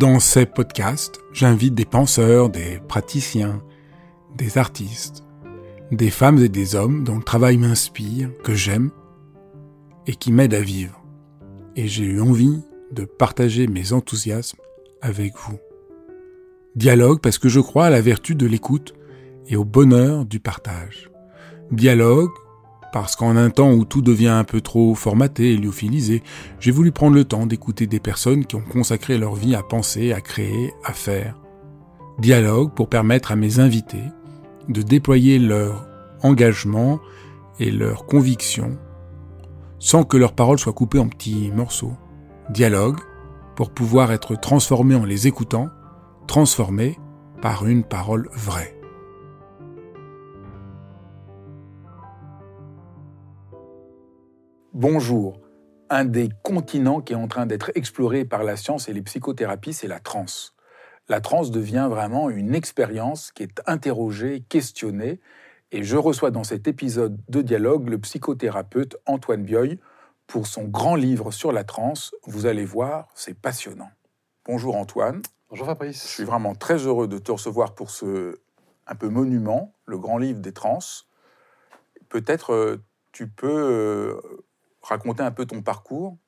Dans ces podcasts, j'invite des penseurs, des praticiens, des artistes, des femmes et des hommes dont le travail m'inspire, que j'aime et qui m'aident à vivre. Et j'ai eu envie de partager mes enthousiasmes avec vous. Dialogue parce que je crois à la vertu de l'écoute et au bonheur du partage. Dialogue parce qu'en un temps où tout devient un peu trop formaté et lyophilisé, j'ai voulu prendre le temps d'écouter des personnes qui ont consacré leur vie à penser, à créer, à faire. Dialogue pour permettre à mes invités de déployer leur engagement et leur conviction sans que leurs paroles soient coupées en petits morceaux. Dialogue pour pouvoir être transformés en les écoutant, transformés par une parole vraie. Bonjour. Un des continents qui est en train d'être exploré par la science et les psychothérapies, c'est la transe. La transe devient vraiment une expérience qui est interrogée, questionnée, et je reçois dans cet épisode de dialogue le psychothérapeute Antoine Bioy pour son grand livre sur la transe. Vous allez voir, c'est passionnant. Bonjour Antoine. Bonjour Fabrice. Je suis vraiment très heureux de te recevoir pour ce un peu monument, le grand livre des trans. Peut-être euh, tu peux euh, raconter un peu ton parcours,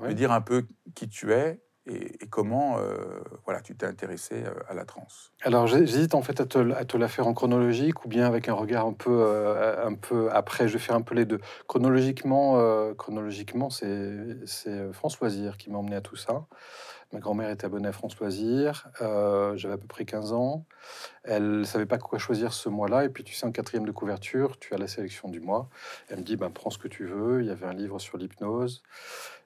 me dire un peu qui tu es et, comment euh, voilà, tu t'es intéressé euh, à la transe. Alors j'hésite en fait à te, à te, la faire en chronologique ou bien avec un regard un peu, euh, un peu après. Je vais faire un peu les deux. Chronologiquement, chronologiquement c'est France Loisir qui m'a emmené à tout ça. Ma grand-mère était abonnée à France Loisirs. Euh, j'avais à peu près 15 ans. Elle ne savait pas quoi choisir ce mois-là. Et puis, tu sais, en quatrième de couverture, tu as la sélection du mois. Elle me dit, ben, prends ce que tu veux. Il y avait un livre sur l'hypnose.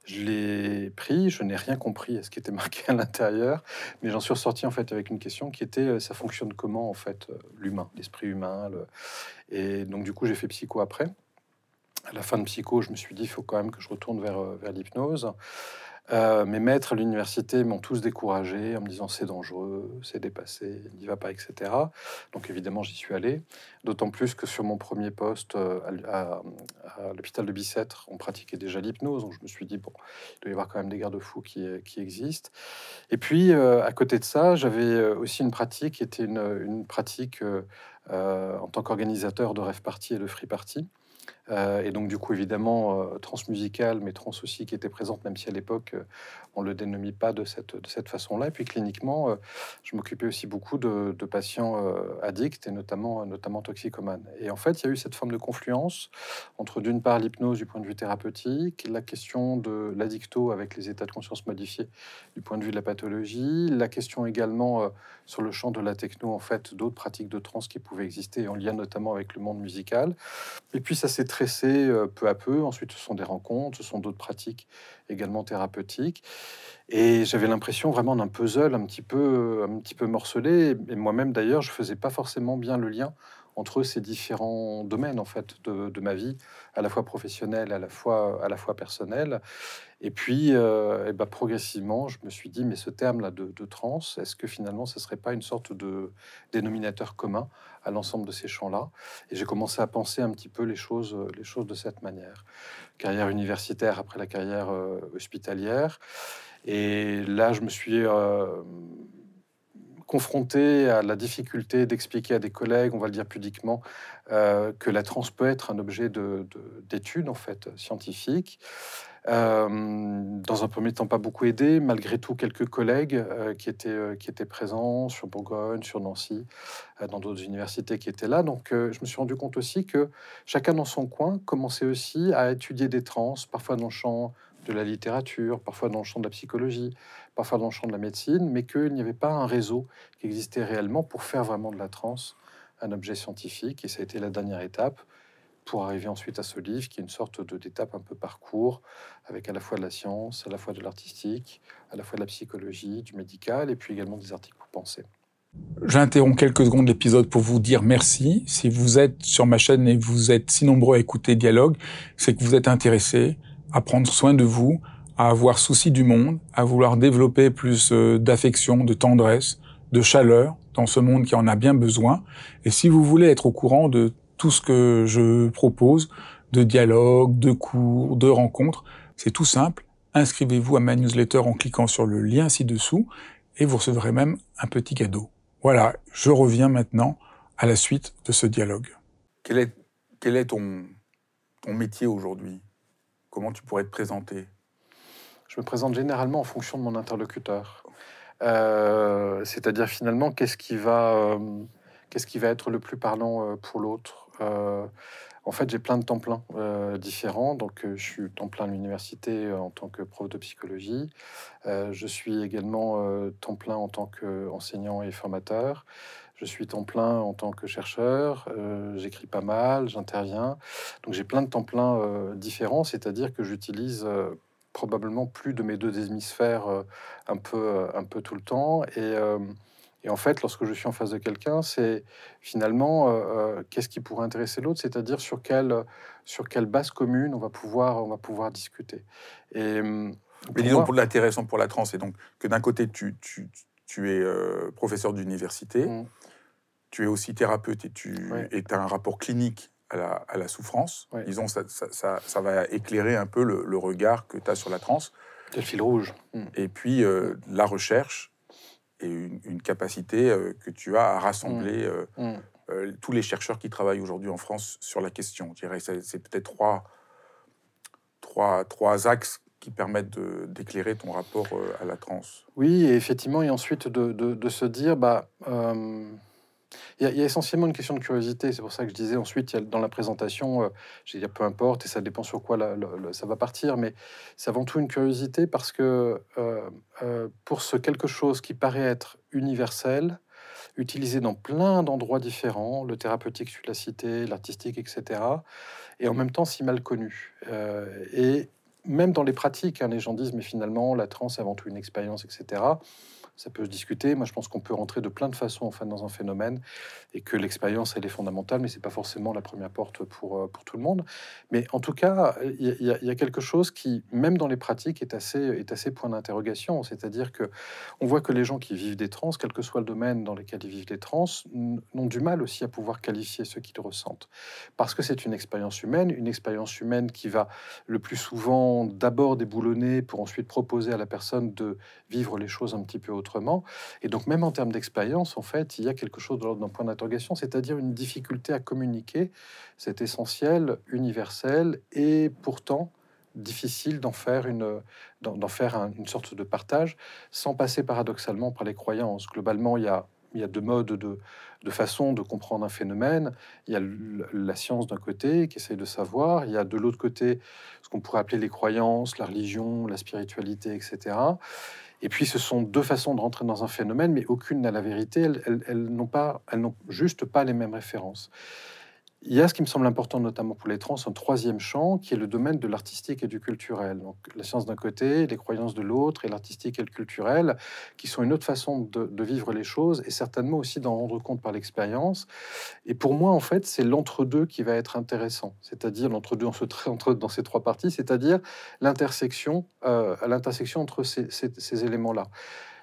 Je l'ai pris. Je n'ai rien compris à ce qui était marqué à l'intérieur. Mais j'en suis ressorti, en fait, avec une question qui était, euh, ça fonctionne comment, en fait, euh, l'humain, l'esprit humain. Et donc, du coup, j'ai fait psycho après. À la fin de psycho, je me suis dit, il faut quand même que je retourne vers, vers l'hypnose. Euh, mes maîtres à l'université m'ont tous découragé en me disant c'est dangereux, c'est dépassé, n'y va pas, etc. Donc évidemment j'y suis allé. D'autant plus que sur mon premier poste euh, à, l'hôpital de Bicêtre, on pratiquait déjà l'hypnose. Donc je me suis dit bon, il doit y avoir quand même des garde-fous qui, qui, existent. Et puis euh, à côté de ça, j'avais aussi une pratique qui était une, une pratique en tant qu'organisateur de rêve party et de free party. Euh, et donc, du coup, évidemment, euh, transmusicale, mais trans aussi qui était présente, même si à l'époque, euh, on ne le dénomie pas de cette, façon-là. Et puis, cliniquement, je m'occupais aussi beaucoup de, patients addicts et notamment, notamment toxicomanes. Et en fait, il y a eu cette forme de confluence entre, d'une part, l'hypnose du point de vue thérapeutique, la question de l'addicto avec les états de conscience modifiés du point de vue de la pathologie, la question également sur le champ de la techno, en fait, d'autres pratiques de trans qui pouvaient exister en lien notamment avec le monde musical. Et puis, ça s'est tressé euh, peu à peu. Ensuite, ce sont des rencontres, ce sont d'autres pratiques également thérapeutiques. Et j'avais l'impression vraiment d'un puzzle un petit peu, un petit peu morcelé. Et moi-même, d'ailleurs, je faisais pas forcément bien le lien entre ces différents domaines en fait de, ma vie, à la fois professionnelle, à la fois à la fois personnelle. Et puis, euh, et ben, progressivement, je me suis dit, mais ce terme-là de, de trans, est-ce que finalement, ce serait pas une sorte de dénominateur commun à l'ensemble de ces champs-là? Et j'ai commencé à penser un petit peu les choses, de cette manière. Carrière universitaire après la carrière euh, hospitalière. Et là, je me suis euh, confronté à la difficulté d'expliquer à des collègues, on va le dire pudiquement, euh, que la trans peut être un objet d'étude de, en fait scientifique. Euh, dans un premier temps, pas beaucoup aidé, malgré tout quelques collègues euh, qui, étaient, qui étaient présents sur Bourgogne, sur Nancy, dans d'autres universités qui étaient là. Donc je me suis rendu compte aussi que chacun dans son coin commençait aussi à étudier des trans, parfois dans le champ de la littérature, parfois dans le champ de la psychologie, parfois dans le champ de la médecine, mais qu'il n'y avait pas un réseau qui existait réellement pour faire vraiment de la transe un objet scientifique. Et ça a été la dernière étape pour arriver ensuite à ce livre qui est une sorte d'étape un peu parcours avec à la fois de la science, à la fois de l'artistique, à la fois de la psychologie, du médical et puis également des articles pour penser. J'interromps quelques secondes l'épisode pour vous dire merci. Si vous êtes sur ma chaîne et vous êtes si nombreux à écouter Dialogue, c'est que vous êtes intéressé à prendre soin de vous, à avoir souci du monde, à vouloir développer plus euh, d'affection, de tendresse, de chaleur dans ce monde qui en a bien besoin. Et si vous voulez être au courant de tout ce que je propose, de dialogues, de cours, de rencontres, c'est tout simple. Inscrivez-vous à ma newsletter en cliquant sur le lien ci-dessous et vous recevrez même un petit cadeau. Voilà, je reviens maintenant à la suite de ce dialogue. Quel est, quel est ton, ton métier aujourd'hui? Comment tu pourrais te présenter? Je me présente généralement en fonction de mon interlocuteur. Euh, c'est-à-dire finalement, qu'est-ce qui, va, euh, qu'est-ce qui va être le plus parlant euh, pour l'autre? En fait, j'ai plein de temps plein différents. Donc, je suis temps plein à l'université en tant que prof de psychologie. je suis également temps plein en tant qu'enseignant et formateur. Je suis temps plein en tant que chercheur. J'écris pas mal, j'interviens. Donc, j'ai plein de temps plein différents, c'est-à-dire que j'utilise probablement plus de mes deux hémisphères euh, un, peu, euh, un peu tout le temps. Et, euh, et, en fait, lorsque je suis en face de quelqu'un, c'est finalement qu'est-ce qui pourrait intéresser l'autre, c'est-à-dire sur quelle, sur quelle base commune on va pouvoir, on va pouvoir discuter. Et, Mais disons, pour l'intéressant pour la trans, c'est donc que d'un côté, tu, tu, tu es professeur d'université, mmh. tu es aussi thérapeute et tu as un rapport clinique à la, souffrance. Disons, ça, ça, va éclairer un peu le, regard que tu as sur la transe. C'est le fil rouge. Mm. Et puis, euh, la recherche et une, capacité euh, que tu as à rassembler mm. Euh, mm. tous les chercheurs qui travaillent aujourd'hui en France sur la question. Je dirais c'est peut-être trois, trois, trois axes qui permettent d'éclairer ton rapport à la transe. Oui, et effectivement, et ensuite de, de, de se dire, bah, il y, a, essentiellement une question de curiosité. C'est pour ça que je disais ensuite, dans la présentation, euh, j'ai dit peu importe, et ça dépend sur quoi ça va partir, mais c'est avant tout une curiosité parce que euh, euh, pour ce quelque chose qui paraît être universel, utilisé dans plein d'endroits différents, le thérapeutique, tu l'as cité, l'artistique, etc., et en même temps si mal connu. et même dans les pratiques, hein, les gens disent, mais finalement, la transe, c'est avant tout une expérience, etc ça peut se discuter. Moi, je pense qu'on peut rentrer de plein de façons en fait, dans un phénomène et que l'expérience, elle est fondamentale, mais c'est pas forcément la première porte pour, euh, pour tout le monde. Mais en tout cas, il y, a quelque chose qui, même dans les pratiques, est assez, est assez point d'interrogation. C'est-à-dire que on voit que les gens qui vivent des trans, quel que soit le domaine dans lequel ils vivent des trans, n'ont du mal aussi à pouvoir qualifier ce qu'ils ressentent. Parce que c'est une expérience humaine, une expérience humaine qui va le plus souvent d'abord déboulonner pour ensuite proposer à la personne de vivre les choses un petit peu autrement et donc, même en termes d'expérience, en fait, il y a quelque chose de d'un point d'interrogation, c'est-à-dire une difficulté à communiquer. C'est essentiel, universel, et pourtant difficile d'en faire une, d'en faire une sorte de partage, sans passer paradoxalement par les croyances. Globalement, il y a il y a deux modes de, de, façon de comprendre un phénomène. Il y a la science d'un côté qui essaye de savoir. Il y a de l'autre côté ce qu'on pourrait appeler les croyances, la religion, la spiritualité, etc. Et puis, ce sont deux façons de rentrer dans un phénomène, mais aucune n'a la vérité. Elles, n'ont pas, elles n'ont juste pas les mêmes références. Il y a ce qui me semble important, notamment pour les trans, un troisième champ qui est le domaine de l'artistique et du culturel. Donc, la science d'un côté, les croyances de l'autre, et l'artistique et le culturel, qui sont une autre façon de, vivre les choses et certainement aussi d'en rendre compte par l'expérience. Et pour moi, en fait, c'est l'entre-deux qui va être intéressant, c'est-à-dire l'entre-deux entre, dans ces trois parties, c'est-à-dire l'intersection, euh, l'intersection entre ces éléments-là.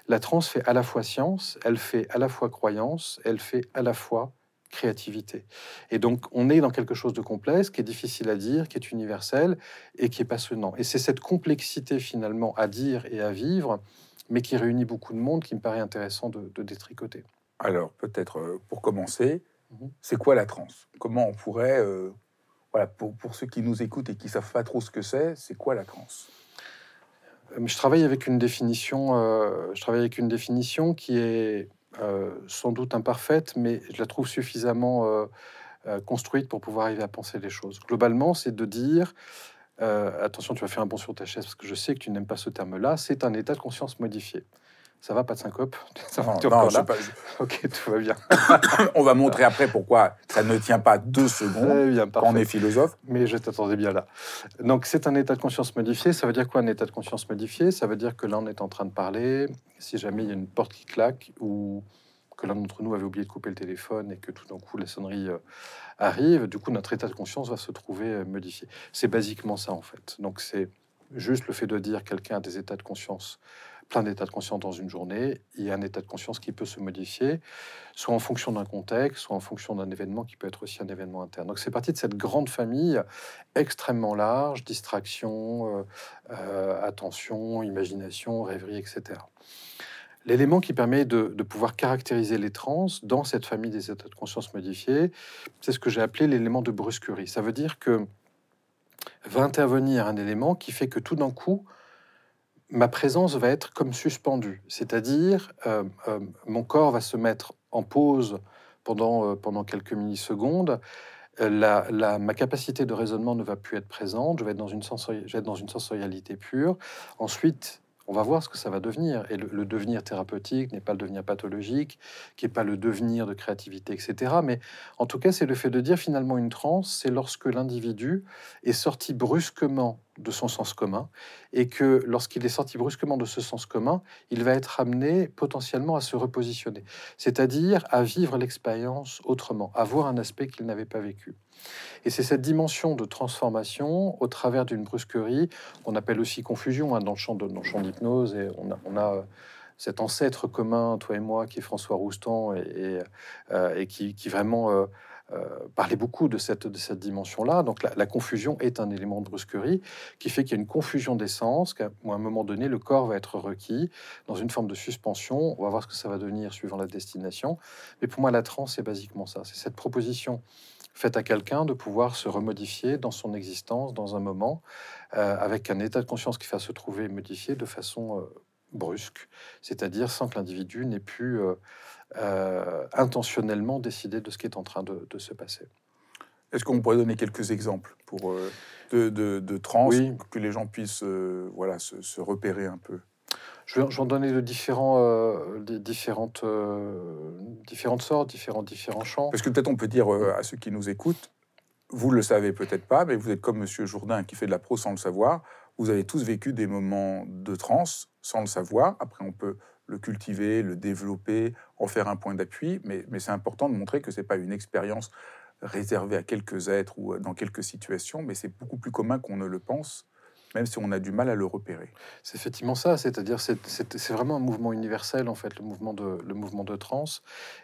La trans fait à la fois science, elle fait à la fois croyance, elle fait à la fois créativité. Et donc, on est dans quelque chose de complexe, qui est difficile à dire, qui est universel et qui est passionnant. Et c'est cette complexité finalement à dire et à vivre, mais qui réunit beaucoup de monde, qui me paraît intéressant de, détricoter. Alors, peut-être euh, pour commencer, mhm. c'est quoi la transe? Comment on pourrait, euh, voilà, pour, pour, ceux qui nous écoutent et qui savent pas trop ce que c'est, c'est quoi la transe? Euh, je travaille avec une définition. je travaille avec une définition qui est sans doute imparfaite, mais je la trouve suffisamment euh, euh, construite pour pouvoir arriver à penser les choses. Globalement, c'est de dire, attention, tu vas faire un bond sur ta chaise parce que je sais que tu n'aimes pas ce terme-là, c'est un état de conscience modifié. Ça va, pas de syncope? Ça va, non, là pas... Ok, tout va bien. on va montrer après pourquoi ça ne tient pas deux secondes bien, quand on est philosophe. Mais je t'attendais bien là. Donc, c'est un état de conscience modifié. Ça veut dire quoi un état de conscience modifié? Ça veut dire que là, on est en train de parler. Si jamais il y a une porte qui claque ou que l'un d'entre nous avait oublié de couper le téléphone et que tout d'un coup la sonnerie euh, arrive, du coup, notre état de conscience va se trouver euh, modifié. C'est basiquement ça, en fait. Donc, c'est juste le fait de dire quelqu'un a des états de conscience plein d'états de conscience dans une journée. Il y a un état de conscience qui peut se modifier, soit en fonction d'un contexte, soit en fonction d'un événement qui peut être aussi un événement interne. Donc c'est parti de cette grande famille extrêmement large, distraction, euh, euh, attention, imagination, rêverie, etc. L'élément qui permet de, pouvoir caractériser les trans dans cette famille des états de conscience modifiés, c'est ce que j'ai appelé l'élément de brusquerie. Ça veut dire que va intervenir un élément qui fait que tout d'un coup, ma présence va être comme suspendue. C'est-à-dire, euh, euh, mon corps va se mettre en pause pendant, euh, pendant quelques millisecondes. La, ma capacité de raisonnement ne va plus être présente. Je vais être dans une, je vais être dans une sensorialité pure. Ensuite, on va voir ce que ça va devenir. Et le, devenir thérapeutique n'est pas le devenir pathologique, qui n'est pas le devenir de créativité, etc. Mais en tout cas, c'est le fait de dire finalement une transe, c'est lorsque l'individu est sorti brusquement de son sens commun, et que lorsqu'il est sorti brusquement de ce sens commun, il va être amené potentiellement à se repositionner, c'est-à-dire à vivre l'expérience autrement, à voir un aspect qu'il n'avait pas vécu. Et c'est cette dimension de transformation au travers d'une brusquerie qu'on appelle aussi confusion hein, dans le champ d'hypnose, et on a, on a euh, cet ancêtre commun, toi et moi, qui est François Roustan, et, et, euh, qui, qui, vraiment euh, parlait beaucoup de cette, dimension-là. Donc la, confusion est un élément de brusquerie qui fait qu'il y a une confusion des sens, qu'à un moment donné, le corps va être requis dans une forme de suspension. On va voir ce que ça va devenir suivant la destination. Mais pour moi, la transe, c'est basiquement ça. C'est cette proposition faite à quelqu'un de pouvoir se remodifier dans son existence, dans un moment, euh, avec un état de conscience qui va se trouver modifié de façon euh, brusque, c'est-à-dire sans que l'individu n'ait pu euh, intentionnellement décider de ce qui est en train de, se passer. Est-ce qu'on pourrait donner quelques exemples pour, euh, de, de, trans, que les gens puissent euh, voilà, se, repérer un peu? Je vais, en donner de différents, différentes, différentes sortes, différents, différents champs. Parce que peut-être on peut dire à ceux qui nous écoutent, vous le savez peut-être pas, mais vous êtes comme Monsieur Jourdain qui fait de la pro sans le savoir. Vous avez tous vécu des moments de transe sans le savoir. Après, on peut le cultiver, le développer, en faire un point d'appui, mais, c'est important de montrer que ce n'est pas une expérience réservée à quelques êtres ou dans quelques situations, mais c'est beaucoup plus commun qu'on ne le pense, même si on a du mal à le repérer. C'est effectivement ça, c'est-à-dire c'est vraiment un mouvement universel en fait, le mouvement de le mouvement de trans,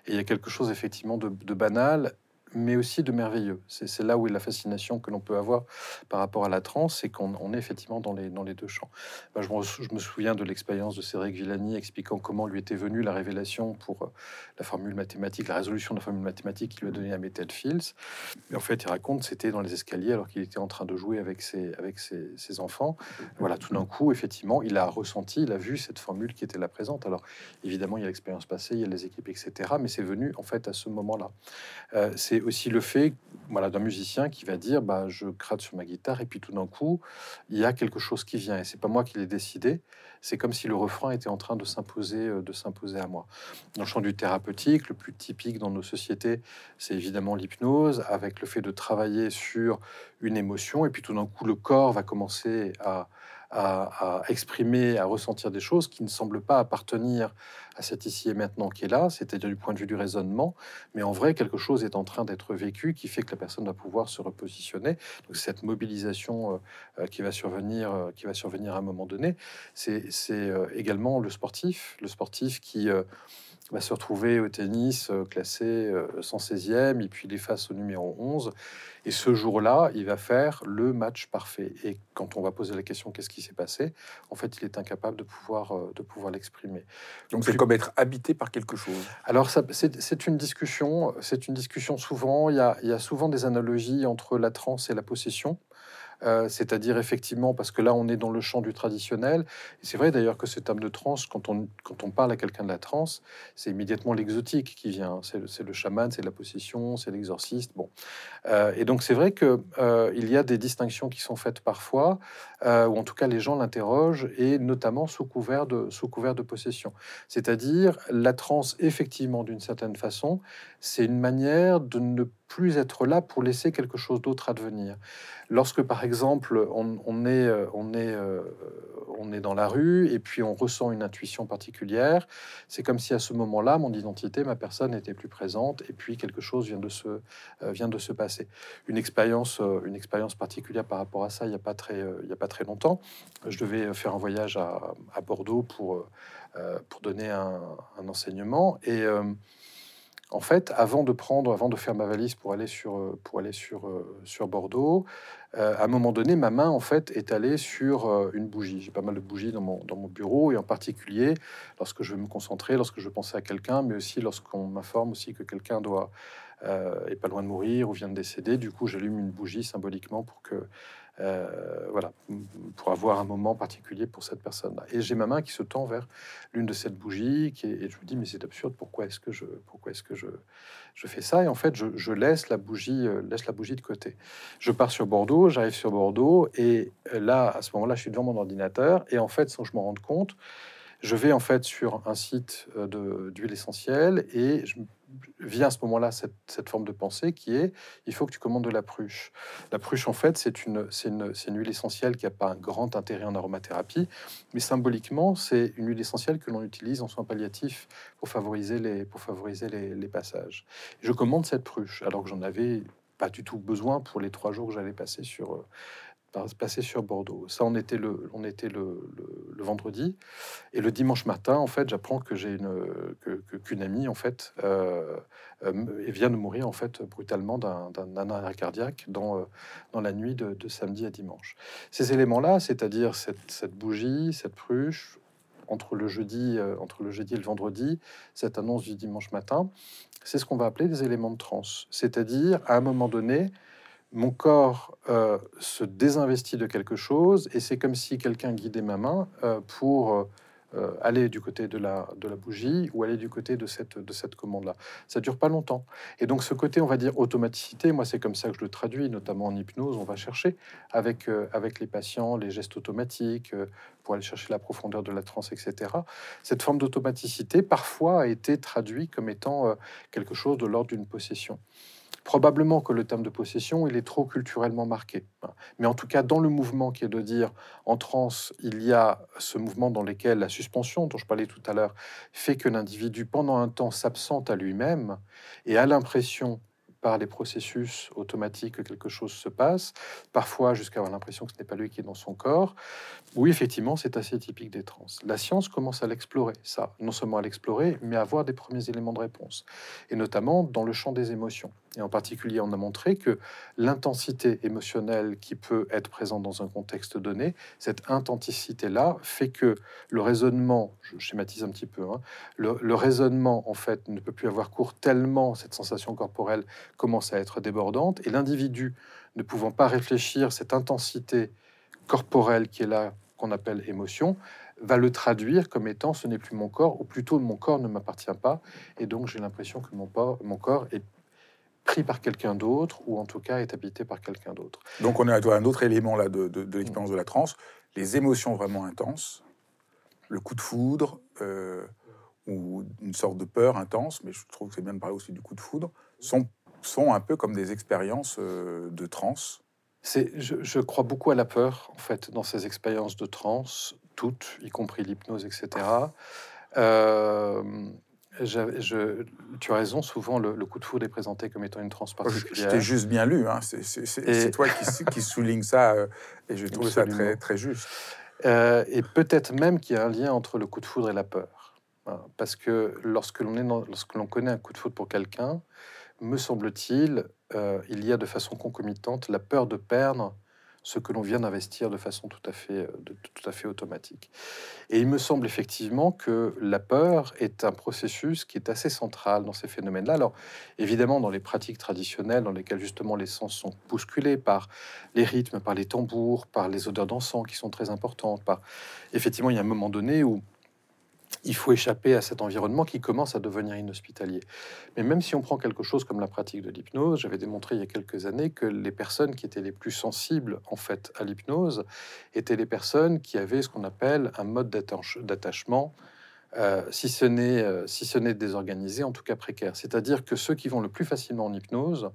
et il y a quelque chose effectivement de, de banal mais aussi de merveilleux. C'est là où est la fascination que l'on peut avoir par rapport à la transe, c'est qu'on est effectivement dans les, dans les deux champs. je, me, souviens de l'expérience de Cédric Villani expliquant comment lui était venue la révélation pour euh, la formule mathématique, la résolution de la formule mathématique qu'il lui a donnée à Method Fields. En fait, il raconte c'était dans les escaliers alors qu'il était en train de jouer avec ses, avec ses enfants. Voilà, tout d'un coup, effectivement, il a ressenti, il a vu cette formule qui était là présente. Alors, évidemment, il y a l'expérience passée, il y a les équipes, etc. Mais c'est venu en fait à ce moment-là. Euh, c'est aussi le fait voilà, d'un musicien qui va dire bah, je gratte sur ma guitare et puis tout d'un coup, il y a quelque chose qui vient et c'est pas moi qui l'ai décidé. C'est comme si le refrain était en train de s'imposer, euh, de s'imposer à moi. Dans le champ du thérapeutique, le plus typique dans nos sociétés, c'est évidemment l'hypnose, avec le fait de travailler sur une émotion et puis tout d'un coup, le corps va commencer à, à, exprimer, à ressentir des choses qui ne semblent pas appartenir à cet ici et maintenant qui est là, c'est-à-dire du point de vue du raisonnement, mais en vrai, quelque chose est en train d'être vécu qui fait que la personne va pouvoir se repositionner. Donc cette mobilisation euh, euh, qui va survenir, euh, qui va survenir à un moment donné, c'est également le sportif, le sportif qui va se retrouver au tennis euh, classé 116e, euh, et puis il est face au numéro 11. Et ce jour-là, il va faire le match parfait. Et quand on va poser la question qu'est-ce qui s'est passé, en fait, il est incapable de pouvoir, euh, de pouvoir l'exprimer. Donc c'est comme être habité par quelque chose. Alors c'est une discussion, c'est une discussion souvent. Il y, a, il y a souvent des analogies entre la transe et la possession. Euh, c'est-à-dire effectivement, parce que là on est dans le champ du traditionnel, c'est vrai d'ailleurs que ce terme de transe, quand on, quand on parle à quelqu'un de la transe, c'est immédiatement l'exotique qui vient, c'est le, chaman, c'est la possession, c'est l'exorciste, bon. Euh, et donc c'est vrai qu'il euh, il y a des distinctions qui sont faites parfois, ou en tout cas les gens l'interrogent, et notamment sous couvert de, sous couvert de possession. C'est-à-dire la transe, effectivement, d'une certaine façon, c'est une manière de ne plus être là pour laisser quelque chose d'autre advenir. Lorsque, par exemple, on, est, on, est, euh, on est dans la rue et puis on ressent une intuition particulière, c'est comme si à ce moment-là, mon identité, ma personne n'était plus présente et puis quelque chose vient de se, euh, vient de se passer. Une expérience, euh, une expérience particulière par rapport à ça, il n'y a, pas très, a pas très longtemps. Je devais faire un voyage à, Bordeaux pour, pour donner un, un enseignement et en fait, avant de prendre, avant de faire ma valise pour aller sur, euh, pour aller sur, euh, sur Bordeaux, euh, à un moment donné, ma main en fait est allée sur une bougie. J'ai pas mal de bougies dans mon, dans mon bureau et en particulier lorsque je veux me concentrer, lorsque je veux penser à quelqu'un, mais aussi lorsqu'on m'informe aussi que quelqu'un doit est pas loin de mourir ou vient de décéder. Du coup, j'allume une bougie symboliquement pour que euh, voilà, pour avoir un moment particulier pour cette personne-là. Et j'ai ma main qui se tend vers l'une de bougies, qui et je me dis mais c'est absurde, pourquoi est-ce que je, pourquoi est-ce que je, je fais ça? Et en fait, je, laisse la bougie, euh, laisse la bougie de côté. Je pars sur Bordeaux, j'arrive sur Bordeaux, et là, à ce moment-là, je suis devant mon ordinateur, et en fait, sans que je m'en rende compte, je vais en fait sur un site euh, d'huile essentielle et je, vient à ce moment-là cette, forme de pensée qui est il faut que tu commandes de la pruche. La pruche, en fait, c'est une, une, une, huile essentielle qui n'a pas un grand intérêt en aromathérapie, mais symboliquement, c'est une huile essentielle que l'on utilise en soins palliatifs pour favoriser les, pour favoriser les, les passages. je commande cette pruche alors que j'en avais pas du tout besoin pour les trois jours que j'allais passer sur, euh, passer sur Bordeaux. Ça, on était le, on était le, le, vendredi. Et le dimanche matin, en fait, j'apprends que j'ai une qu'une amie, en fait, euh, euh, vient de mourir, en fait, brutalement d'un arrêt cardiaque dans, euh, dans la nuit de, samedi à dimanche. Ces éléments-là, c'est-à-dire cette, cette, bougie, cette pruche, entre le jeudi, entre le jeudi et le vendredi, cette annonce du dimanche matin, c'est ce qu'on va appeler des éléments de transe. C'est-à-dire, à un moment donné, mon corps euh, se désinvestit de quelque chose et c'est comme si quelqu'un guidait ma main euh, pour euh, aller du côté de la, de la bougie ou aller du côté de cette, de cette commande-là. Ça dure pas longtemps. Et donc ce côté, on va dire, automaticité, moi c'est comme ça que je le traduis, notamment en hypnose, on va chercher avec, avec les patients les gestes automatiques pour aller chercher la profondeur de la transe, etc. Cette forme d'automaticité, parfois, a été traduite comme étant quelque chose de l'ordre d'une possession. Probablement que le terme de possession, il est trop culturellement marqué. Mais en tout cas, dans le mouvement qui est de dire en transe, il y a ce mouvement dans lequel la suspension, dont je parlais tout à l'heure, fait que l'individu, pendant un temps, s'absente à lui-même et a l'impression par les processus automatiques que quelque chose se passe, parfois jusqu'à avoir l'impression que ce n'est pas lui qui est dans son corps. Oui, effectivement, c'est assez typique des trans. La science commence à l'explorer, ça, non seulement à l'explorer, mais à avoir des premiers éléments de réponse, et notamment dans le champ des émotions. Et en particulier, on a montré que l'intensité émotionnelle qui peut être présente dans un contexte donné, cette intensité-là fait que le raisonnement, je schématise un petit peu, hein, le, raisonnement en fait ne peut plus avoir cours tellement cette sensation corporelle commence à être débordante. Et l'individu ne pouvant pas réfléchir cette intensité corporelle qui est là qu'on appelle émotion va le traduire comme étant ce n'est plus mon corps, ou plutôt mon corps ne m'appartient pas, et donc j'ai l'impression que mon, mon corps est pris par quelqu'un d'autre, ou en tout cas est habité par quelqu'un d'autre. Donc on a un autre élément là de, de, l'expérience de la transe, les émotions vraiment intenses, le coup de foudre, euh, ou une sorte de peur intense, mais je trouve que c'est bien de parler aussi du coup de foudre, sont, sont un peu comme des expériences euh, de transe. C'est, je, je, crois beaucoup à la peur, en fait, dans ces expériences de transe, toutes, y compris l'hypnose, etc. Euh, je, tu as raison, souvent le, coup de foudre est présenté comme étant une transe particulière. Je, t'ai juste bien lu, hein. c'est toi qui, qui, souligne ça, euh, et je trouve ça très, très juste. Euh, et peut-être même qu'il y a un lien entre le coup de foudre et la peur. Hein. parce que lorsque l'on lorsque l'on connaît un coup de foudre pour quelqu'un, me semble-t-il, euh, il y a de façon concomitante la peur de perdre ce que l'on vient d'investir de façon tout à, fait, euh, tout à fait automatique. Et il me semble effectivement que la peur est un processus qui est assez central dans ces phénomènes-là. Alors évidemment, dans les pratiques traditionnelles, dans lesquelles justement les sens sont bousculés par les rythmes, par les tambours, par les odeurs d'encens qui sont très importantes, par effectivement, il y a un moment donné où il faut échapper à cet environnement qui commence à devenir inhospitalier. Mais même si on prend quelque chose comme la pratique de l'hypnose, j'avais démontré il y a quelques années que les personnes qui étaient les plus sensibles en fait à l'hypnose étaient les personnes qui avaient ce qu'on appelle un mode d'attachement euh, si ce n'est euh, si ce n'est désorganisé, en tout cas précaire. C'est-à-dire que ceux qui vont le plus facilement en hypnose,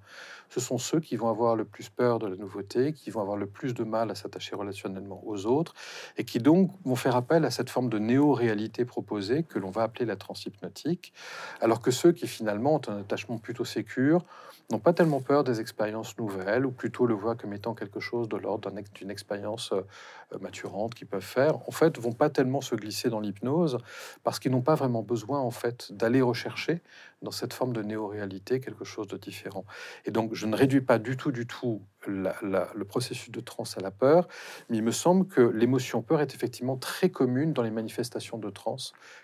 ce sont ceux qui vont avoir le plus peur de la nouveauté, qui vont avoir le plus de mal à s'attacher relationnellement aux autres, et qui donc vont faire appel à cette forme de néo-réalité proposée que l'on va appeler la transhypnotique, alors que ceux qui finalement ont un attachement plutôt sécure n'ont pas tellement peur des expériences nouvelles, ou plutôt le voient comme étant quelque chose de l'ordre d'une expérience euh, maturante qu'ils peuvent faire, en fait, vont pas tellement se glisser dans l'hypnose, parce qu'ils n'ont pas vraiment besoin en fait d'aller rechercher dans cette forme de néo-réalité quelque chose de différent. Et donc je ne réduis pas du tout, du tout le processus de trans à la peur, mais il me semble que l'émotion peur est effectivement très commune dans les manifestations de trans,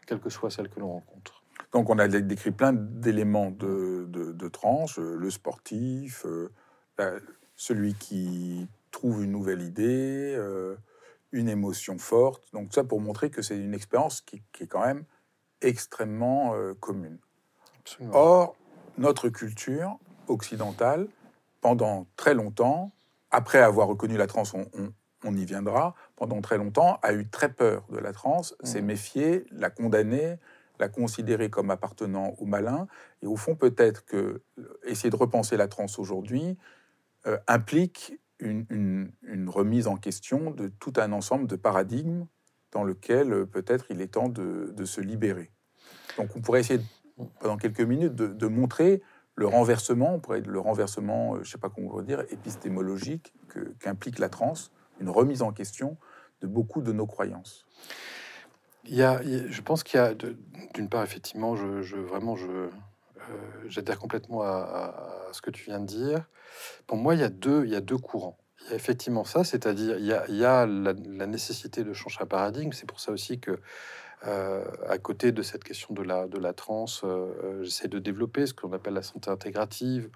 quelle que soit celle que l'on rencontre. Donc on a décrit plein d'éléments de, de, trans, euh, le sportif, euh, celui qui trouve une nouvelle idée, euh, une émotion forte. Donc ça pour montrer que c'est une expérience qui, est quand même extrêmement euh, commune. Or, notre culture occidentale, pendant très longtemps, après avoir reconnu la transe, on, y viendra, pendant très longtemps, a eu très peur de la transe, s'est mmh. méfié, l'a condamnée, l'a considérée comme appartenant au malin. Et au fond, peut-être que essayer de repenser la transe aujourd'hui euh, implique une, remise en question de tout un ensemble de paradigmes dans lequel euh, peut-être il est temps de, se libérer. Donc on pourrait essayer pendant quelques minutes de, montrer le renversement, on pourrait le renversement, euh, je ne sais pas comment on dire, épistémologique qu'implique la transe, une remise en question de beaucoup de nos croyances. Il y a, je pense qu'il y a, d'une part, effectivement, je, vraiment, je, euh, j'adhère complètement à, ce que tu viens de dire. Pour moi, il y a deux, il y a deux courants. Il y a effectivement ça, c'est-à-dire il y a, il y a la, nécessité de changer un paradigme. C'est pour ça aussi que, euh, à côté de cette question de la, de la euh, euh, j'essaie de développer ce qu'on appelle la santé intégrative,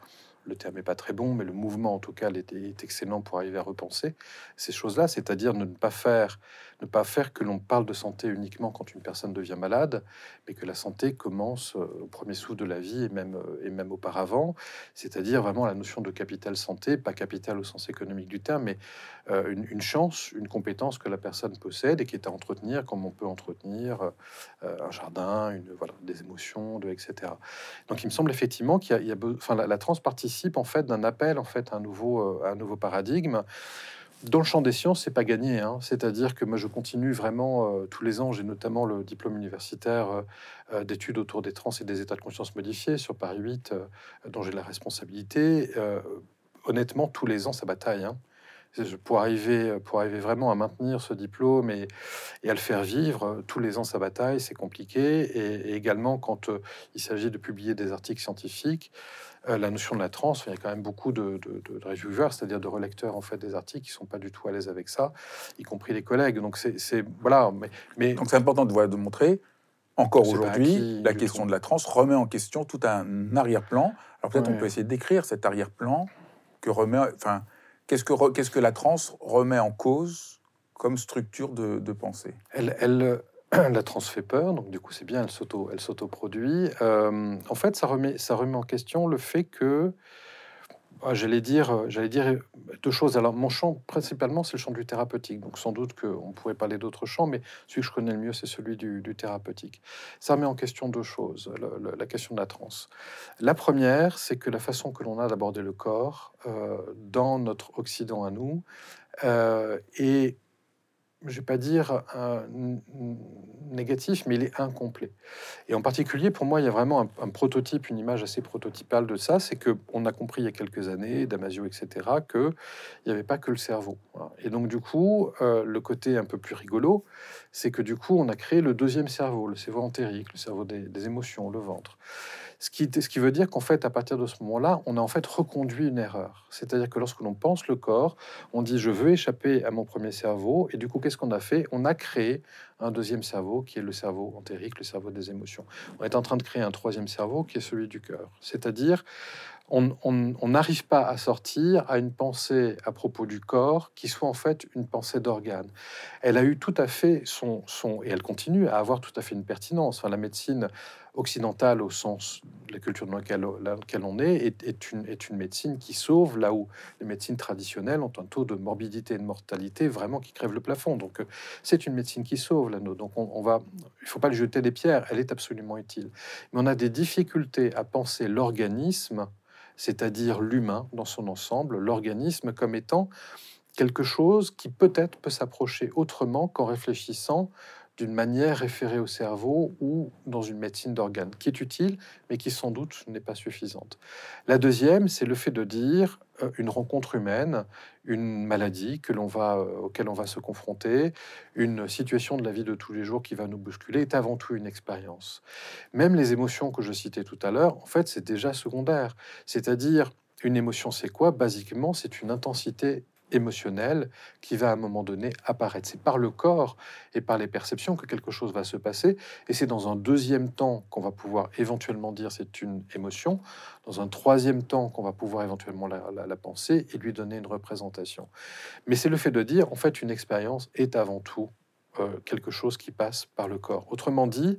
le terme n'est pas très bon, mais le mouvement en tout cas est, est excellent pour arriver à repenser ces choses-là, c'est-à-dire ne pas faire ne pas faire que l'on parle de santé uniquement quand une personne devient malade, mais que la santé commence euh, au premier souffle de la vie et même, euh, et même auparavant, c'est-à-dire vraiment la notion de capital santé, pas capital au sens économique du terme, mais euh, une, chance, une compétence que la personne possède et qui est à entretenir comme on peut entretenir un jardin, une, des émotions, etc. Donc il me semble effectivement qu'il y a, enfin, la, la trans participe en fait d'un appel en fait à un nouveau, à un nouveau paradigme. Dans le champ des sciences, c'est pas gagné. Hein. C'est-à-dire que moi, je continue vraiment euh, tous les ans. J'ai notamment le diplôme universitaire euh, euh, d'études autour des trans et des états de conscience modifiés sur Paris 8, dont j'ai la responsabilité. honnêtement, tous les ans, ça bataille. Hein. Pour arriver, pour arriver vraiment à maintenir ce diplôme et, à le faire vivre, tous les ans, ça bataille, c'est compliqué. Et, et, également, quand il s'agit de publier des articles scientifiques, euh, la notion de la trans, il y a quand même beaucoup de, de, de reviewers, c'est-à-dire de relecteurs en fait des articles qui sont pas du tout à l'aise avec ça, y compris les collègues. Donc c'est voilà, mais, mais donc c'est important de, voir, de montrer encore aujourd'hui la question de la trans remet en question tout un arrière-plan. Alors peut-être on peut essayer d'écrire cet arrière-plan que remet, enfin qu'est-ce que la trans remet en cause comme structure de, pensée? Elle, elle la trans fait peur, donc du coup c'est bien, elle s'auto, elle s'autoproduit. Euh, en fait, ça remet, ça remet en question le fait que, ah, j'allais dire, j'allais dire deux choses. Alors mon champ principalement c'est le champ du thérapeutique, donc sans doute qu'on pourrait parler d'autres champs, mais celui que je connais le mieux c'est celui du, thérapeutique. Ça remet en question deux choses, la question de la trans. La première, c'est que la façon que l'on a d'aborder le corps euh, dans notre Occident à nous euh, est je vais pas dire négatif, mais il est incomplet. Et en particulier, pour moi, il y a vraiment un, prototype, une image assez prototypale de ça, c'est que on a compris il y a quelques années, Damasio, etc., que il n'y avait pas que le cerveau. Et donc, du coup, euh, le côté un peu plus rigolo, c'est que du coup, on a créé le deuxième cerveau, le cerveau entérique, le cerveau des émotions, le ventre. Ce qui, veut dire qu'en fait, à partir de ce moment-là, on a en fait reconduit une erreur. C'est-à-dire que lorsque l'on pense le corps, on dit je veux échapper à mon premier cerveau, et du coup, qu'est-ce qu'on a fait? On a créé un deuxième cerveau qui est le cerveau entérique, le cerveau des émotions. On est en train de créer un troisième cerveau qui est celui du cœur. C'est-à-dire, on n'arrive pas à sortir à une pensée à propos du corps qui soit en fait une pensée d'organe. Elle a eu tout à fait son, son, et elle continue à avoir tout à fait une pertinence. Enfin, la médecine occidentale, au sens de la culture dans laquelle, on est, est, une, est une médecine qui sauve là où les médecines traditionnelles ont un taux de morbidité et de mortalité vraiment qui crève le plafond. Donc, euh, c'est une médecine qui sauve l'anneau. Donc, on, on va, il faut pas lui jeter des pierres, elle est absolument utile. Mais on a des difficultés à penser l'organisme c'est-à-dire l'humain dans son ensemble, l'organisme comme étant quelque chose qui peut-être peut, s'approcher autrement qu'en réfléchissant d'une manière référée au cerveau ou dans une médecine d'organes, qui est utile, mais qui sans doute n'est pas suffisante. La deuxième, c'est le fait de dire euh, une rencontre humaine, une maladie que l'on va, euh, auquel on va se confronter, une situation de la vie de tous les jours qui va nous bousculer, est avant tout une expérience. Même les émotions que je citais tout à l'heure, en fait, c'est déjà secondaire. C'est-à-dire, une émotion, c'est quoi? Basiquement, c'est une intensité émotionnel qui va à un moment donné apparaître. C'est par le corps et par les perceptions que quelque chose va se passer. Et c'est dans un deuxième temps qu'on va pouvoir éventuellement dire c'est une émotion, dans un troisième temps qu'on va pouvoir éventuellement la, la, penser et lui donner une représentation. Mais c'est le fait de dire, en fait, une expérience est avant tout euh, quelque chose qui passe par le corps. Autrement dit,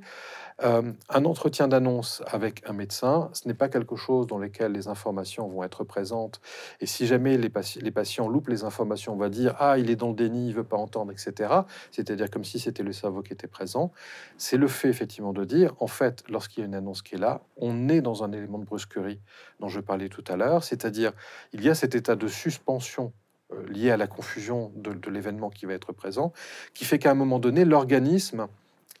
euh, un entretien d'annonce avec un médecin, ce n'est pas quelque chose dans lequel les informations vont être présentes. Et si jamais les, les, patients loupent les informations, on va dire ah il est dans le déni, il veut pas entendre, etc. C'est-à-dire comme si c'était le cerveau qui était présent. C'est le fait effectivement de dire en fait lorsqu'il y a une annonce qui est là, on est dans un élément de brusquerie dont je parlais tout à l'heure, c'est-à-dire il y a cet état de suspension euh, lié à la confusion de, de l'événement qui va être présent, qui fait qu'à un moment donné, l'organisme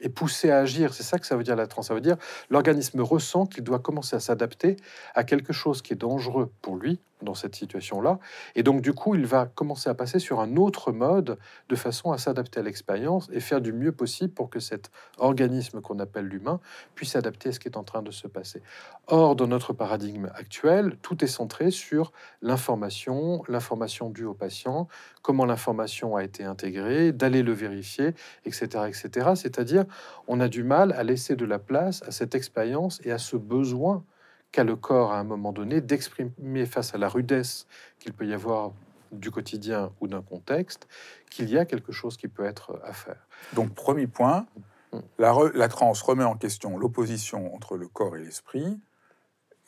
est poussé à agir. C'est ça que ça veut dire la transe. Ça veut dire l'organisme ressent qu'il doit commencer à s'adapter à quelque chose qui est dangereux pour lui, dans cette situation-là. Et donc, du coup, il va commencer à passer sur un autre mode de façon à s'adapter à l'expérience et faire du mieux possible pour que cet organisme qu'on appelle l'humain puisse s'adapter à ce qui est en train de se passer. Or, dans notre paradigme actuel, tout est centré sur l'information, l'information due au patient, comment l'information a été intégrée, d'aller le vérifier, etc., etc. C'est-à-dire, on a du mal à laisser de la place à cette expérience et à ce besoin qu'a le corps à un moment donné d'exprimer face à la rudesse qu'il peut y avoir du quotidien ou d'un contexte, qu'il y a quelque chose qui peut être à faire. Donc, premier point, mm. la, la transe remet en question l'opposition entre le corps et l'esprit,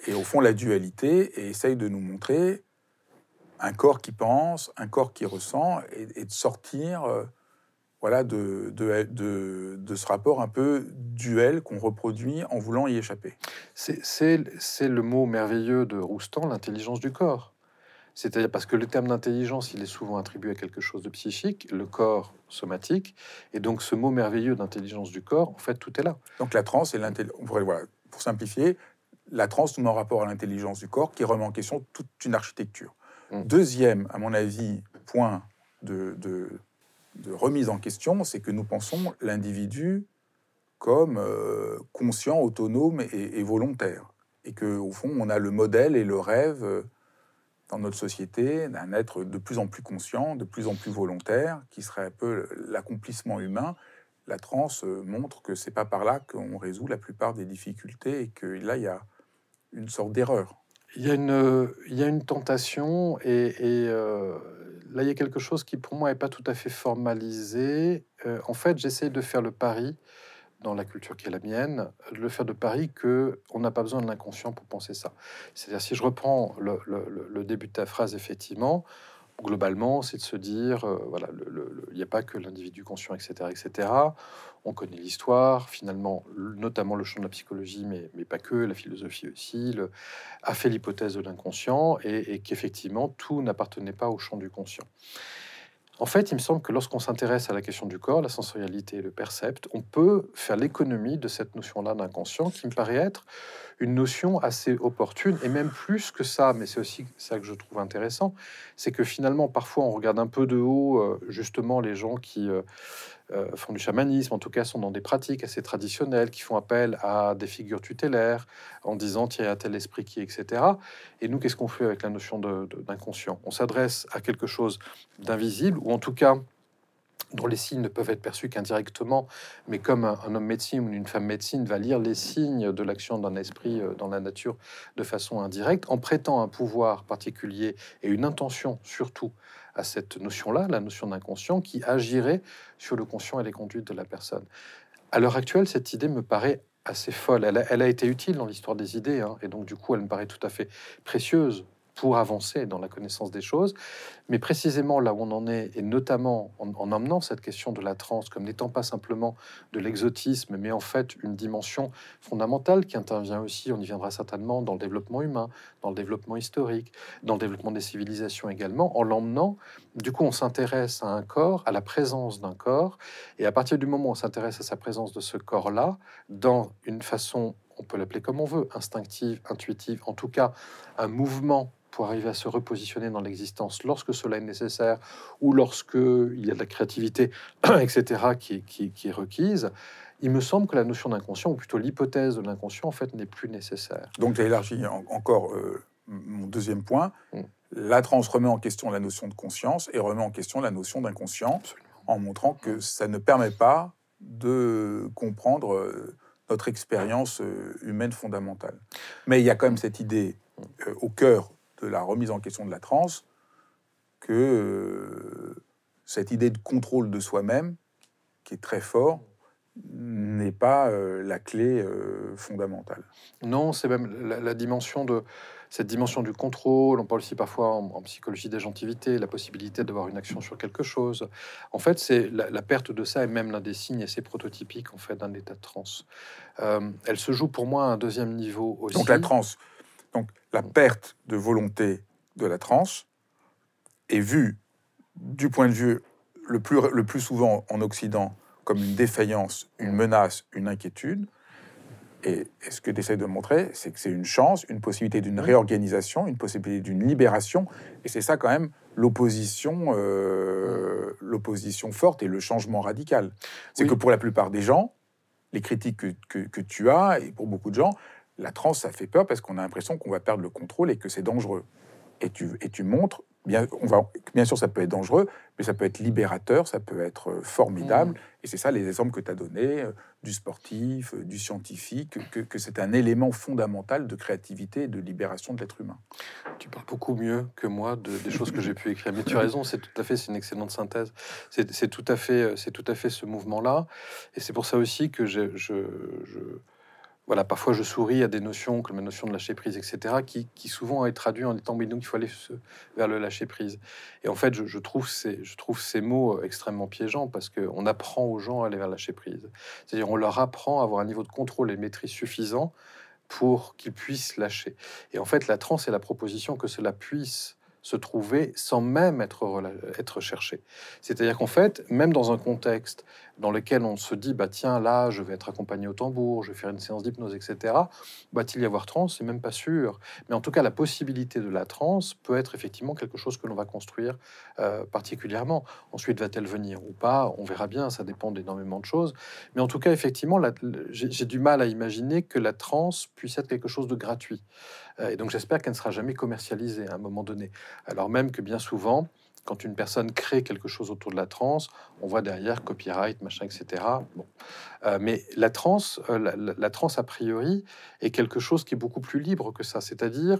et au fond la dualité, et essaye de nous montrer un corps qui pense, un corps qui ressent, et, de sortir euh, voilà, de, de, de, ce rapport un peu duel qu'on reproduit en voulant y échapper. C'est le mot merveilleux de Roustan, l'intelligence du corps. C'est-à-dire parce que le terme d'intelligence, il est souvent attribué à quelque chose de psychique, le corps somatique, et donc ce mot merveilleux d'intelligence du corps, en fait, tout est là. Donc la transe et l'intelligence, voilà, pour simplifier, la transe nous met en rapport à l'intelligence du corps qui remet en question toute une architecture. Mmh. Deuxième, à mon avis, point de, de de remise en question, c'est que nous pensons l'individu comme euh, conscient, autonome et, volontaire. Et qu'au fond, on a le modèle et le rêve euh, dans notre société d'un être de plus en plus conscient, de plus en plus volontaire, qui serait un peu l'accomplissement humain. La transe euh, montre que c'est pas par là qu'on résout la plupart des difficultés et que là, il y a une sorte d'erreur. Il y, a une, il y a une tentation et, là, il y a quelque chose qui, pour moi, n'est pas tout à fait formalisé. Euh, en fait, j'essaie de faire le pari, dans la culture qui est la mienne, de le faire de pari que on n'a pas besoin de l'inconscient pour penser ça. C'est-à-dire, si je reprends le, début de ta phrase, effectivement, globalement, c'est de se dire, euh, voilà, il n'y a pas que l'individu conscient, etc., etc. On connaît l'histoire, finalement, notamment le champ de la psychologie, mais, pas que, la philosophie aussi, a fait l'hypothèse de l'inconscient et, qu'effectivement, tout n'appartenait pas au champ du conscient. En fait, il me semble que lorsqu'on s'intéresse à la question du corps, la sensorialité et le percept, on peut faire l'économie de cette notion-là d'inconscient qui me paraît être une notion assez opportune, et même plus que ça, mais c'est aussi ça que je trouve intéressant, c'est que finalement, parfois, on regarde un peu de haut, euh, justement, les gens qui euh, font du chamanisme, en tout cas, sont dans des pratiques assez traditionnelles, qui font appel à des figures tutélaires, en disant, tiens, il y a tel esprit qui, etc. Et nous, qu'est-ce qu'on fait avec la notion d'inconscient? On s'adresse à quelque chose d'invisible, ou en tout cas dont les signes ne peuvent être perçus qu'indirectement, mais comme un, homme médecine ou une femme médecine va lire les signes de l'action d'un esprit euh, dans la nature de façon indirecte, en prêtant un pouvoir particulier et une intention surtout à cette notion-là, la notion d'inconscient, qui agirait sur le conscient et les conduites de la personne. À l'heure actuelle, cette idée me paraît assez folle. Elle a, été utile dans l'histoire des idées, hein, et donc du coup, elle me paraît tout à fait précieuse pour avancer dans la connaissance des choses. Mais précisément là où on en est, et notamment en, en emmenant cette question de la transe comme n'étant pas simplement de l'exotisme, mais en fait une dimension fondamentale qui intervient aussi, on y viendra certainement, dans le développement humain, dans le développement historique, dans le développement des civilisations également, en l'emmenant, du coup on s'intéresse à un corps, à la présence d'un corps, et à partir du moment où on s'intéresse à sa présence de ce corps-là, dans une façon on peut l'appeler comme on veut, instinctive, intuitive, en tout cas un mouvement pour arriver à se repositionner dans l'existence lorsque cela est nécessaire ou lorsque il y a de la créativité, etc., qui, qui, est requise, il me semble que la notion d'inconscient, ou plutôt l'hypothèse de l'inconscient, en fait, n'est plus nécessaire. Donc, j'ai élargi encore euh, mon deuxième point. Mm. La trans remet en question la notion de conscience et remet en question la notion d'inconscient en montrant que ça ne permet pas de comprendre euh, notre expérience euh, humaine fondamentale. Mais il y a quand même cette idée au cœur de la remise en question de la transe que euh, cette idée de contrôle de soi-même, qui est très fort, n'est pas euh, la clé euh, fondamentale. Non, c'est même la, dimension de cette dimension du contrôle. On parle aussi parfois en, psychologie d'agentivité, la possibilité d'avoir une action sur quelque chose. En fait, c'est la, perte de ça est même l'un des signes assez prototypiques en fait d'un état de transe. elle se joue pour moi à un deuxième niveau aussi. Donc la transe, la perte de volonté de la transe est vue du point de vue le plus, le plus souvent en Occident comme une défaillance, une menace, une inquiétude. Et, ce que tu essaies de montrer, c'est que c'est une chance, une possibilité d'une réorganisation, une possibilité d'une libération. Et c'est ça quand même l'opposition, euh, l'opposition forte et le changement radical. C'est que pour la plupart des gens, les critiques que, que, que, tu as, et pour beaucoup de gens, la transe, ça fait peur parce qu'on a l'impression qu'on va perdre le contrôle et que c'est dangereux. Et tu, et tu montres, bien, on va, bien sûr, ça peut être dangereux, mais ça peut être libérateur, ça peut être euh, formidable. Mmh. Et c'est ça les exemples que tu as donnés, euh, du sportif, euh, du scientifique, que, c'est un élément fondamental de créativité et de libération de l'être humain. Tu parles beaucoup mieux que moi de, des choses que j'ai pu écrire. Mais tu as raison, c'est tout à fait, c'est une excellente synthèse. C'est tout à fait, c'est tout à fait ce mouvement-là. Et c'est pour ça aussi que je, je voilà, parfois je souris à des notions comme la notion de lâcher prise, etc., qui, qui est traduit en étant mais donc il faut aller vers le lâcher prise. Et en fait, je, trouve ces, mots euh, extrêmement piégeants parce qu'on apprend aux gens à aller vers lâcher prise. C'est-à-dire on leur apprend à avoir un niveau de contrôle et de maîtrise suffisant pour qu'ils puissent lâcher. Et en fait, la transe est la proposition que cela puisse se trouver sans même être, être cherché. C'est-à-dire qu'en fait, même dans un contexte dans lequel on se dit, bah tiens, là, je vais être accompagné au tambour, je vais faire une séance d'hypnose, etc., va-t-il y avoir transe C'est même pas sûr. Mais en tout cas, la possibilité de la transe peut être effectivement quelque chose que l'on va construire euh, particulièrement. Ensuite, va-t-elle venir ou pas? On verra bien, ça dépend d'énormément de choses. Mais en tout cas, effectivement, j'ai du mal à imaginer que la transe puisse être quelque chose de gratuit. Euh, et donc, j'espère qu'elle ne sera jamais commercialisée à un moment donné. Alors même que bien souvent, quand une personne crée quelque chose autour de la transe, on voit derrière copyright, machin, etc. Bon. Euh, mais la transe, euh, la, la, a priori, est quelque chose qui est beaucoup plus libre que ça. C'est-à-dire,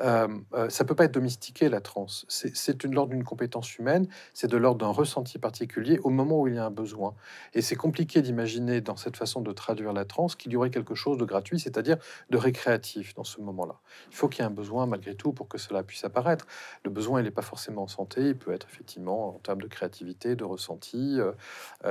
euh, ça peut pas être domestiqué, la transe. C'est une l'ordre d'une compétence humaine, c'est de l'ordre d'un ressenti particulier au moment où il y a un besoin. Et c'est compliqué d'imaginer dans cette façon de traduire la transe qu'il y aurait quelque chose de gratuit, c'est-à-dire de récréatif dans ce moment-là. Il faut qu'il y ait un besoin malgré tout pour que cela puisse apparaître. Le besoin, il n'est pas forcément en santé, peut être effectivement en termes de créativité, de ressenti,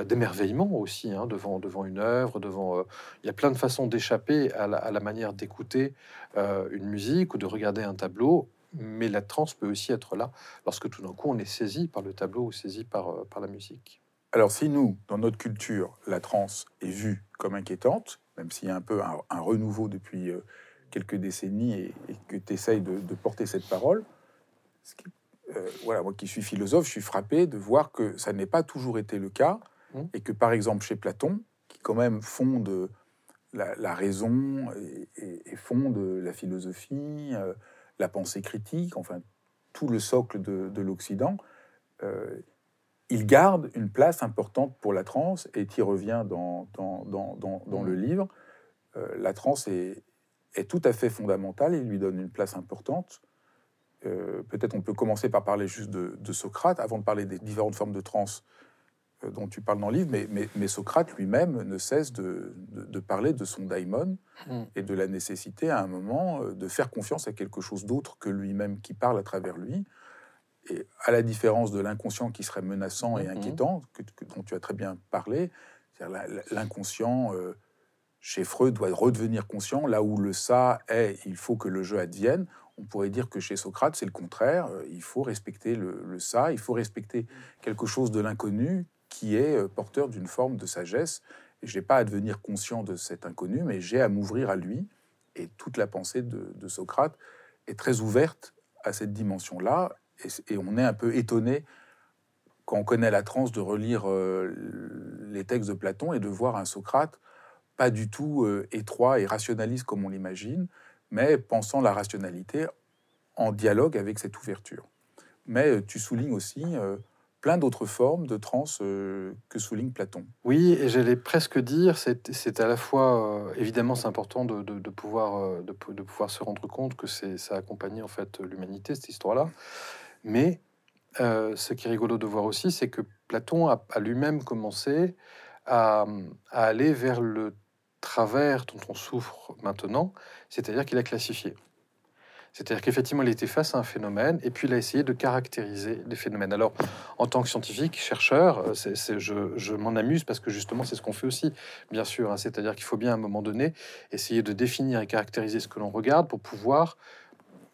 d'émerveillement aussi, hein, devant, devant une œuvre, devant. Euh, il y a plein de façons d'échapper à, la, manière d'écouter euh, une musique ou de regarder un tableau. Mais la transe peut aussi être là lorsque tout d'un coup on est saisi par le tableau ou saisi par, euh, par la musique. Alors si nous, dans notre culture, la transe est vue comme inquiétante, même s'il y a un peu un, renouveau depuis quelques décennies et, que tu essayes de, porter cette parole, voilà, moi qui suis philosophe, je suis frappé de voir que ça n'est pas toujours été le cas mmh. et que par exemple chez Platon, quand même fonde la, la raison et, et, fonde la philosophie, euh, la pensée critique, enfin tout le socle de, l'Occident, euh, il garde une place importante pour la transe et tu y reviens dans, dans, dans, dans le livre. Euh, la transe est, est, tout à fait fondamentale, il lui donne une place importante. Peut-être on peut commencer par parler juste de, de, Socrate avant de parler des différentes formes de transe dont tu parles dans le livre, mais, mais, Socrate lui-même ne cesse de, de, parler de son daimon mm. et de la nécessité à un moment de faire confiance à quelque chose d'autre que lui-même qui parle à travers lui. Et à la différence de l'inconscient qui serait menaçant et mm-hmm. inquiétant, que, dont tu as très bien parlé, l'inconscient chez Freud doit redevenir conscient, là où le ça est, il faut que le jeu advienne. On pourrait dire que chez Socrate, c'est le contraire. Euh, il faut respecter le, ça, il faut respecter quelque chose de l'inconnu qui est euh, porteur d'une forme de sagesse. Et je n'ai pas à devenir conscient de cet inconnu, mais j'ai à m'ouvrir à lui. Et toute la pensée de, Socrate est très ouverte à cette dimension-là. Et, on est un peu étonné quand on connaît la transe de relire euh, les textes de Platon et de voir un Socrate pas du tout étroit et rationaliste comme on l'imagine, mais pensant la rationalité en dialogue avec cette ouverture. Mais euh, tu soulignes aussi euh, plein d'autres formes de transe que souligne Platon. Oui, et j'allais presque dire, c'est à la fois, évidemment, c'est important de, pouvoir, de, pouvoir se rendre compte que ça a accompagné en fait l'humanité, cette histoire-là. Mais ce qui est rigolo de voir aussi, c'est que Platon a, lui-même commencé à, à, aller vers le travers dont on souffre maintenant, c'est-à-dire qu'il a classifié. C'est-à-dire qu'effectivement, il était face à un phénomène et puis il a essayé de caractériser les phénomènes. Alors, en tant que scientifique, chercheur, euh, je, m'en amuse parce que justement, c'est ce qu'on fait aussi, bien sûr. Hein. c'est-à-dire qu'il faut bien à un moment donné essayer de définir et caractériser ce que l'on regarde pour pouvoir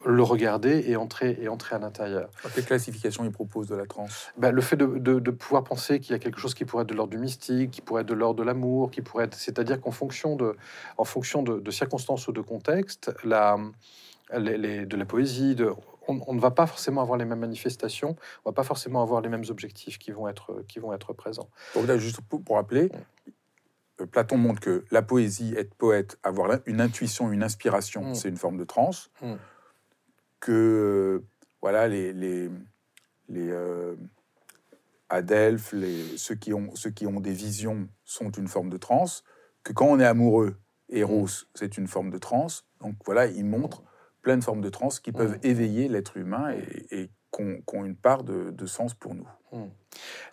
le regarder et entrer, et entrer à l'intérieur. Quelle classification il propose de la transe? Ben, Le fait de, pouvoir penser qu'il y a quelque chose qui pourrait être de l'ordre du mystique, qui pourrait être de l'ordre de l'amour, qui pourrait être... C'est-à-dire qu'en fonction, de, en fonction de, circonstances ou de contexte, la, de la poésie, de, on, ne va pas forcément avoir les mêmes manifestations, on va pas forcément avoir les mêmes objectifs qui vont être, qui vont être présents. Donc là, juste pour, rappeler, euh, Platon montre que la poésie, être poète, avoir une intuition, une inspiration, mm. c'est une forme de transe. Mm que voilà les, les, les euh, les, ceux, qui ont, ceux qui ont des visions sont une forme de transe, que quand on est amoureux, Eros, mm. c'est une forme de transe. Donc voilà, il montre plein de formes de transe qui peuvent mm. éveiller l'être humain et, et qui ont, une part de, de sens pour nous. Mm.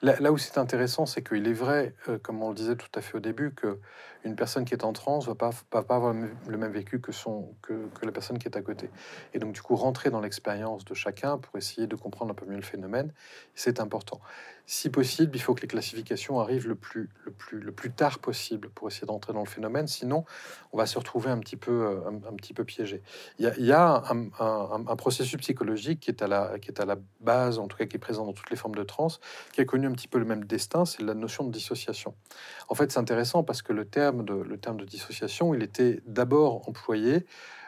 Là, où c'est intéressant, c'est qu'il est vrai, euh, comme on le disait tout à fait au début, que une personne qui est en transe pas, va pas avoir le même vécu que, la personne qui est à côté. Et donc, du coup, rentrer dans l'expérience de chacun pour essayer de comprendre un peu mieux le phénomène, c'est important. Si possible, il faut que les classifications arrivent le plus, le plus, le plus tard possible pour essayer d'entrer dans le phénomène. Sinon, on va se retrouver un petit peu, euh, piégé. Il y a, un, processus psychologique qui est, à la, qui est à la base, en tout cas qui est présent dans toutes les formes de transe, qui a connu un petit peu le même destin, c'est la notion de dissociation. En fait, c'est intéressant parce que le terme de, le terme de dissociation, il était d'abord employé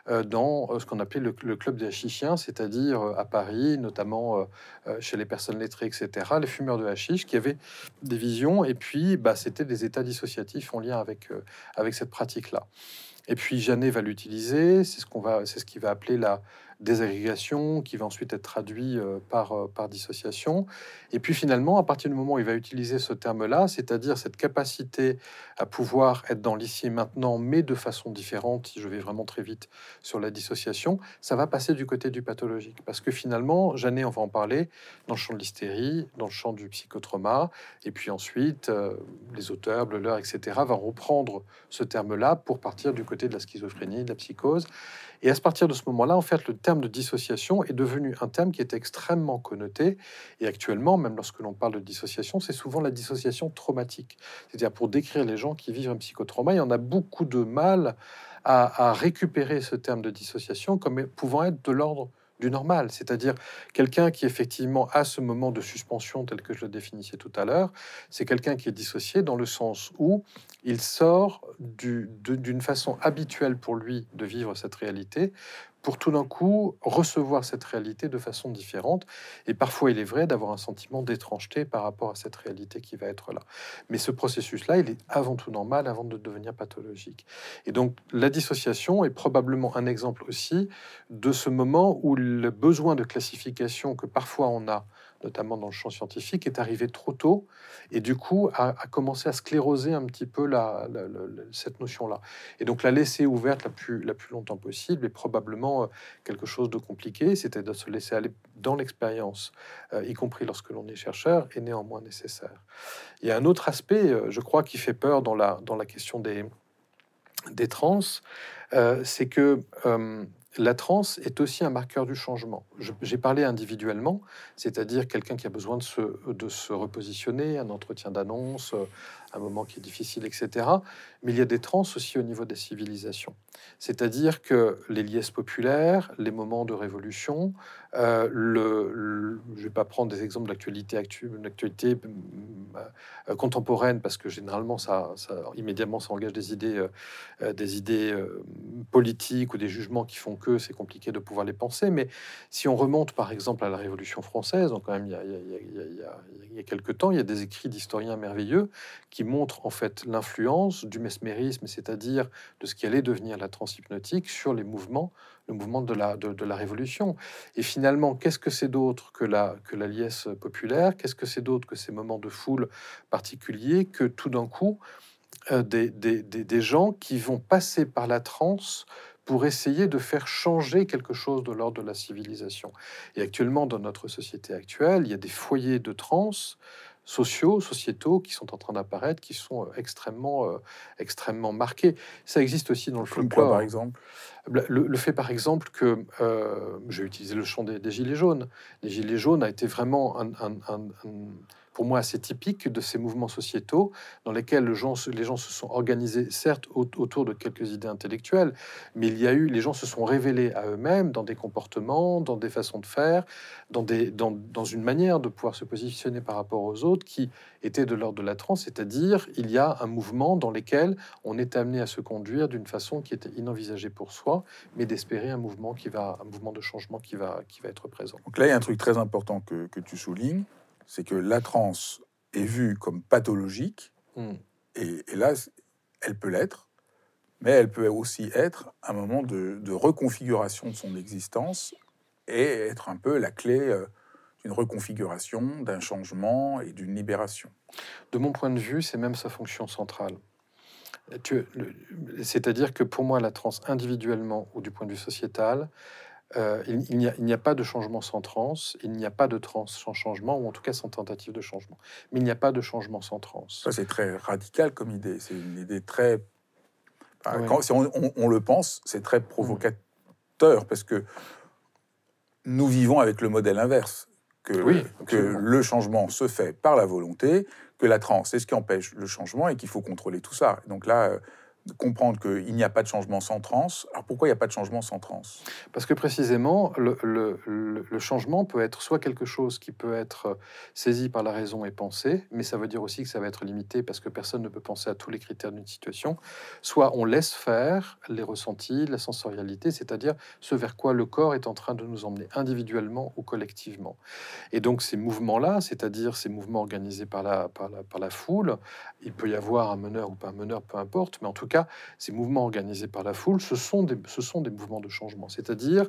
euh, dans euh, ce qu'on appelait le, club des hachichiens, c'est-à-dire euh, à Paris, notamment chez les personnes lettrées, etc., les fumeurs de hashish qui avaient des visions, et puis bah, c'était des états dissociatifs en lien avec, avec cette pratique-là. Et puis Janet va l'utiliser, c'est ce qu'on va, c'est ce qu'il va appeler la désagrégation, qui va ensuite être traduit euh, par, euh, par dissociation. Et puis finalement, à partir du moment où il va utiliser ce terme-là, c'est-à-dire cette capacité à pouvoir être dans l'ici et maintenant, mais de façon différente, si je vais vraiment très vite sur la dissociation, ça va passer du côté du pathologique. Parce que finalement, Janet, on va en parler, dans le champ de l'hystérie, dans le champ du psychotrauma, et puis ensuite, euh, les auteurs, Bleuler, etc., vont reprendre ce terme-là pour partir du côté de la schizophrénie, de la psychose. Et à partir de ce moment-là, en fait, le terme de dissociation est devenu un terme qui est extrêmement connoté. Et actuellement, même lorsque l'on parle de dissociation, c'est souvent la dissociation traumatique. C'est-à-dire pour décrire les gens qui vivent un psychotrauma, il y en a beaucoup de mal à, récupérer ce terme de dissociation comme pouvant être de l'ordre du normal, c'est-à-dire quelqu'un qui effectivement a ce moment de suspension tel que je le définissais tout à l'heure, c'est quelqu'un qui est dissocié dans le sens où il sort d'une façon habituelle pour lui de vivre cette réalité pour tout d'un coup recevoir cette réalité de façon différente. Et parfois, il est vrai d'avoir un sentiment d'étrangeté par rapport à cette réalité qui va être là. Mais ce processus-là, il est avant tout normal avant de devenir pathologique. Et donc, la dissociation est probablement un exemple aussi de ce moment où le besoin de classification que parfois on a notamment dans le champ scientifique, est arrivé trop tôt et du coup a, commencé à scléroser un petit peu cette notion-là. Et donc la laisser ouverte la plus, la plus longtemps possible est probablement euh, quelque chose de compliqué, c'était de se laisser aller dans l'expérience, euh, y compris lorsque l'on est chercheur, est néanmoins nécessaire. Il y a un autre aspect, euh, je crois, qui fait peur dans la, dans la question des, des trans, c'est que la transe est aussi un marqueur du changement. J'ai parlé individuellement, c'est-à-dire quelqu'un qui a besoin de se, de se repositionner, un entretien d'annonce, un moment qui est difficile, etc. Mais il y a des trans aussi au niveau des civilisations. C'est-à-dire que les liesses populaires, les moments de révolution, euh, le, je ne vais pas prendre des exemples d'actualité actualité euh, contemporaine, parce que généralement, ça, immédiatement, ça engage des idées, euh, des idées politiques ou des jugements qui font que c'est compliqué de pouvoir les penser. Mais si on remonte, par exemple, à la Révolution française, donc quand même, il y a, il quelques temps, il y a des écrits d'historiens merveilleux qui montre en fait l'influence du mesmérisme, c'est-à-dire de ce qui allait devenir la transhypnotique sur les mouvements, le mouvement de la, de, la Révolution. Et finalement, qu'est-ce que c'est d'autre que la, que la liesse populaire? Qu'est-ce que c'est d'autre que ces moments de foule particuliers que tout d'un coup, euh, des, des, des, gens qui vont passer par la transe pour essayer de faire changer quelque chose de l'ordre de la civilisation? Et actuellement, dans notre société actuelle, il y a des foyers de transe sociaux, sociétaux qui sont en train d'apparaître, qui sont euh, extrêmement, euh, extrêmement marqués. Ça existe aussi dans le folklore. par exemple le, fait, par exemple, que euh, j'ai utilisé le chant des, Gilets jaunes. Les Gilets jaunes a été vraiment un, pour moi assez typique de ces mouvements sociétaux dans lesquels les gens, les gens se sont organisés, certes, autour de quelques idées intellectuelles, mais il y a eu, les gens se sont révélés à eux-mêmes dans des comportements, dans des façons de faire, dans, des, dans, une manière de pouvoir se positionner par rapport aux autres qui était de l'ordre de la transe, c'est-à-dire il y a un mouvement dans lequel on est amené à se conduire d'une façon qui était inenvisagée pour soi, mais d'espérer un mouvement qui va, un mouvement de changement qui va, être présent. Donc là, il y a un truc très important que tu soulignes, c'est que la transe est vue comme pathologique, hmm. et, là, elle peut l'être, mais elle peut aussi être un moment de, reconfiguration de son existence et être un peu la clé euh, d'une reconfiguration, d'un changement et d'une libération. De mon point de vue, c'est même sa fonction centrale. C'est-à-dire que pour moi, la transe individuellement ou du point de vue sociétal, euh, il, n'y a, pas de changement sans trans, il n'y a pas de trans sans changement, ou en tout cas sans tentative de changement. Mais il n'y a pas de changement sans trans. Ça, c'est très radical comme idée. C'est une idée très. quand, si on, le pense, c'est très provocateur, parce que nous vivons avec le modèle inverse. Que, que le changement se fait par la volonté, que la trans, c'est ce qui empêche le changement et qu'il faut contrôler tout ça. Donc là, euh, comprendre qu'il n'y a pas de changement sans trans. Alors pourquoi il n'y a pas de changement sans trans Parce que précisément, le, le, changement peut être soit quelque chose qui peut être saisi par la raison et pensé, mais ça veut dire aussi que ça va être limité parce que personne ne peut penser à tous les critères d'une situation. Soit on laisse faire les ressentis, la sensorialité, c'est-à-dire ce vers quoi le corps est en train de nous emmener individuellement ou collectivement. Et donc ces mouvements-là, c'est-à-dire ces mouvements organisés par la, par la, par la foule, il peut y avoir un meneur ou pas un meneur, peu importe, mais en tout cas, ces mouvements organisés par la foule, ce sont des, mouvements de changement. C'est-à-dire,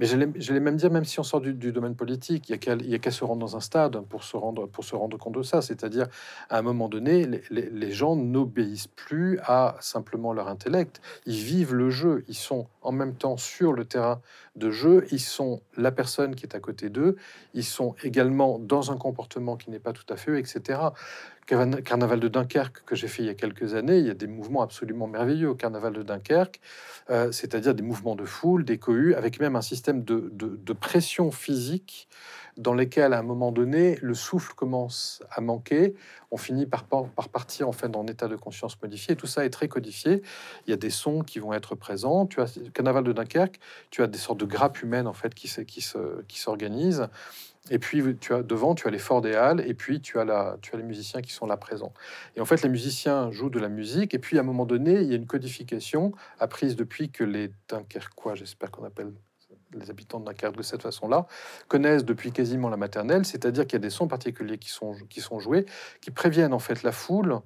mais j'allais même dire, même si on sort du, domaine politique, il n'y a qu'à se rendre dans un stade pour se rendre, pour se rendre compte de ça. C'est-à-dire, à un moment donné, les, les gens n'obéissent plus à simplement leur intellect. Ils vivent le jeu. Ils sont en même temps sur le terrain de jeu. Ils sont la personne qui est à côté d'eux. Ils sont également dans un comportement qui n'est pas tout à fait, etc. Carnaval de Dunkerque que j'ai fait il y a quelques années, il y a des mouvements absolument merveilleux au Carnaval de Dunkerque, euh, c'est-à-dire des mouvements de foule, des cohues, avec même un système de, pression physique dans lesquels, à un moment donné, le souffle commence à manquer. On finit par, par partir en fait dans un état de conscience modifié. Tout ça est très codifié. Il y a des sons qui vont être présents. Tu as Carnaval de Dunkerque, tu as des sortes de grappes humaines en fait qui s'organisent. Qui et puis, tu as, devant, tu as les forts des halles, et puis tu as, les musiciens qui sont là présents. Et en fait, les musiciens jouent de la musique, et puis à un moment donné, il y a une codification apprise depuis que les Dunkerquois, j'espère qu'on appelle les habitants de Dunkerque de cette façon-là, connaissent depuis quasiment la maternelle, c'est-à-dire qu'il y a des sons particuliers qui sont, qui sont joués, qui préviennent en fait la foule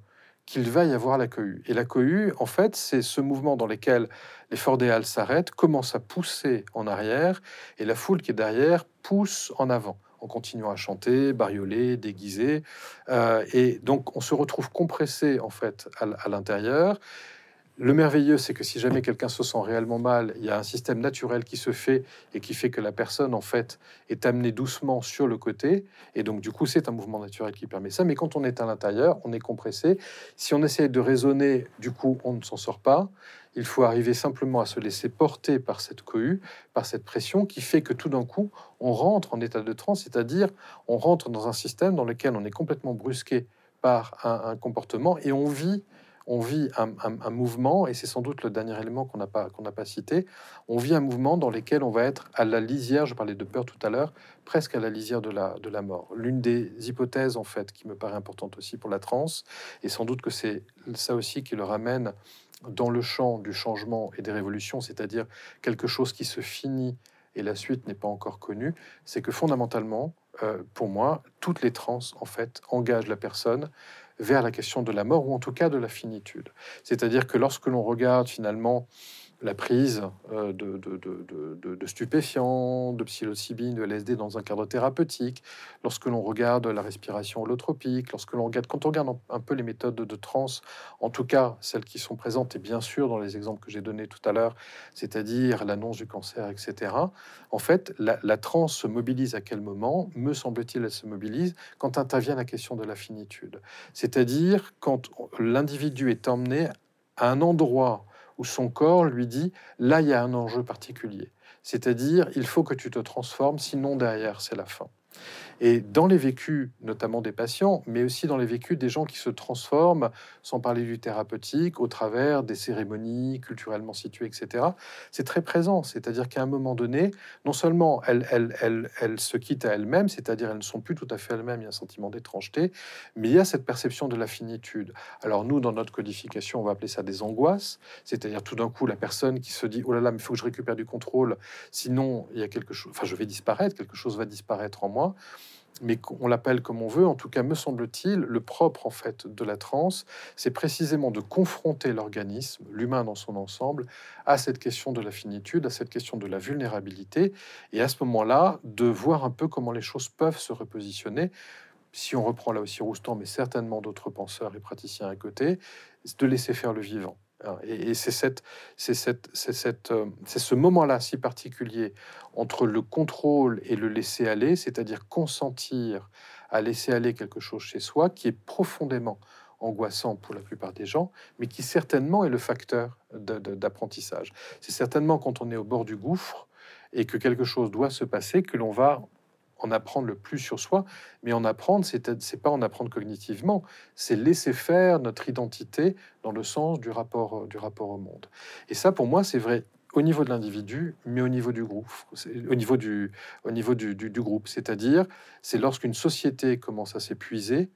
qu'il va y avoir la cohue. Et la cohue, en fait, c'est ce mouvement dans lequel les halles s'arrêtent, commencent à pousser en arrière, et la foule qui est derrière pousse en avant en continuant à chanter, bariolé, déguisé. Euh, et donc, on se retrouve compressé, en fait, à, l'intérieur. Le merveilleux, c'est que si jamais quelqu'un se sent réellement mal, il y a un système naturel qui se fait et qui fait que la personne, en fait, est amenée doucement sur le côté. Et donc, du coup, c'est un mouvement naturel qui permet ça. Mais quand on est à l'intérieur, on est compressé. Si on essaye de raisonner, du coup, on ne s'en sort pas. Il faut arriver simplement à se laisser porter par cette cohue, par cette pression qui fait que tout d'un coup, on rentre en état de transe, c'est-à-dire on rentre dans un système dans lequel on est complètement brusqué par un, comportement et on vit on vit un, mouvement, et c'est sans doute le dernier élément qu'on n'a pas, pas cité, on vit un mouvement dans lequel on va être à la lisière, je parlais de peur tout à l'heure, presque à la lisière de la, de la mort. L'une des hypothèses, en fait, qui me paraît importante aussi pour la transe, et sans doute que c'est ça aussi qui le ramène dans le champ du changement et des révolutions, c'est-à-dire quelque chose qui se finit et la suite n'est pas encore connue, c'est que fondamentalement, euh, pour moi, toutes les trans, en fait, engagent la personne vers la question de la mort, ou en tout cas de la finitude. C'est-à-dire que lorsque l'on regarde finalement la prise euh, de, de, stupéfiants, de psilocybine, de LSD dans un cadre thérapeutique, lorsque l'on regarde la respiration holotropique, lorsque l'on regarde, quand on regarde un peu les méthodes de transe, en tout cas celles qui sont présentes, et bien sûr dans les exemples que j'ai donnés tout à l'heure, c'est-à-dire l'annonce du cancer, etc., en fait, la, la transe se mobilise à quel moment? Me semble-t-il, elle se mobilise quand intervient la question de la finitude. C'est-à-dire quand l'individu est emmené à un endroit où son corps lui dit, là, il y a un enjeu particulier. C'est-à-dire, il faut que tu te transformes, sinon derrière, c'est la fin. Et dans les vécus, notamment des patients, mais aussi dans les vécus des gens qui se transforment, sans parler du thérapeutique, au travers des cérémonies culturellement situées, etc., c'est très présent. C'est-à-dire qu'à un moment donné, non seulement elles, se quittent à elles-mêmes, c'est-à-dire elles ne sont plus tout à fait elles-mêmes, il y a un sentiment d'étrangeté, mais il y a cette perception de la finitude. Alors nous, dans notre codification, on va appeler ça des angoisses, c'est-à-dire tout d'un coup la personne qui se dit, oh là là, il faut que je récupère du contrôle, sinon il y a quelque chose, enfin je vais disparaître, quelque chose va disparaître en moi mais on l'appelle comme on veut, en tout cas me semble-t-il, le propre en fait de la transe, c'est précisément de confronter l'organisme, l'humain dans son ensemble, à cette question de la finitude, à cette question de la vulnérabilité, et à ce moment-là, de voir un peu comment les choses peuvent se repositionner. Si on reprend là aussi Roustan, mais certainement d'autres penseurs et praticiens à côté, de laisser faire le vivant. Hein, et, euh, c'est ce moment-là si particulier entre le contrôle et le laisser aller, c'est-à-dire consentir à laisser aller quelque chose chez soi, qui est profondément angoissant pour la plupart des gens, mais qui certainement est le facteur d'apprentissage. C'est certainement quand on est au bord du gouffre et que quelque chose doit se passer que l'on va en apprendre le plus sur soi, mais en apprendre, c'est pas en apprendre cognitivement, c'est laisser faire notre identité dans le sens du rapport, euh, du rapport au monde. Et ça, pour moi, c'est vrai au niveau de l'individu, mais au niveau du groupe, au niveau du, au niveau du, du, groupe. C'est-à-dire, c'est lorsqu'une société commence à s'épuiser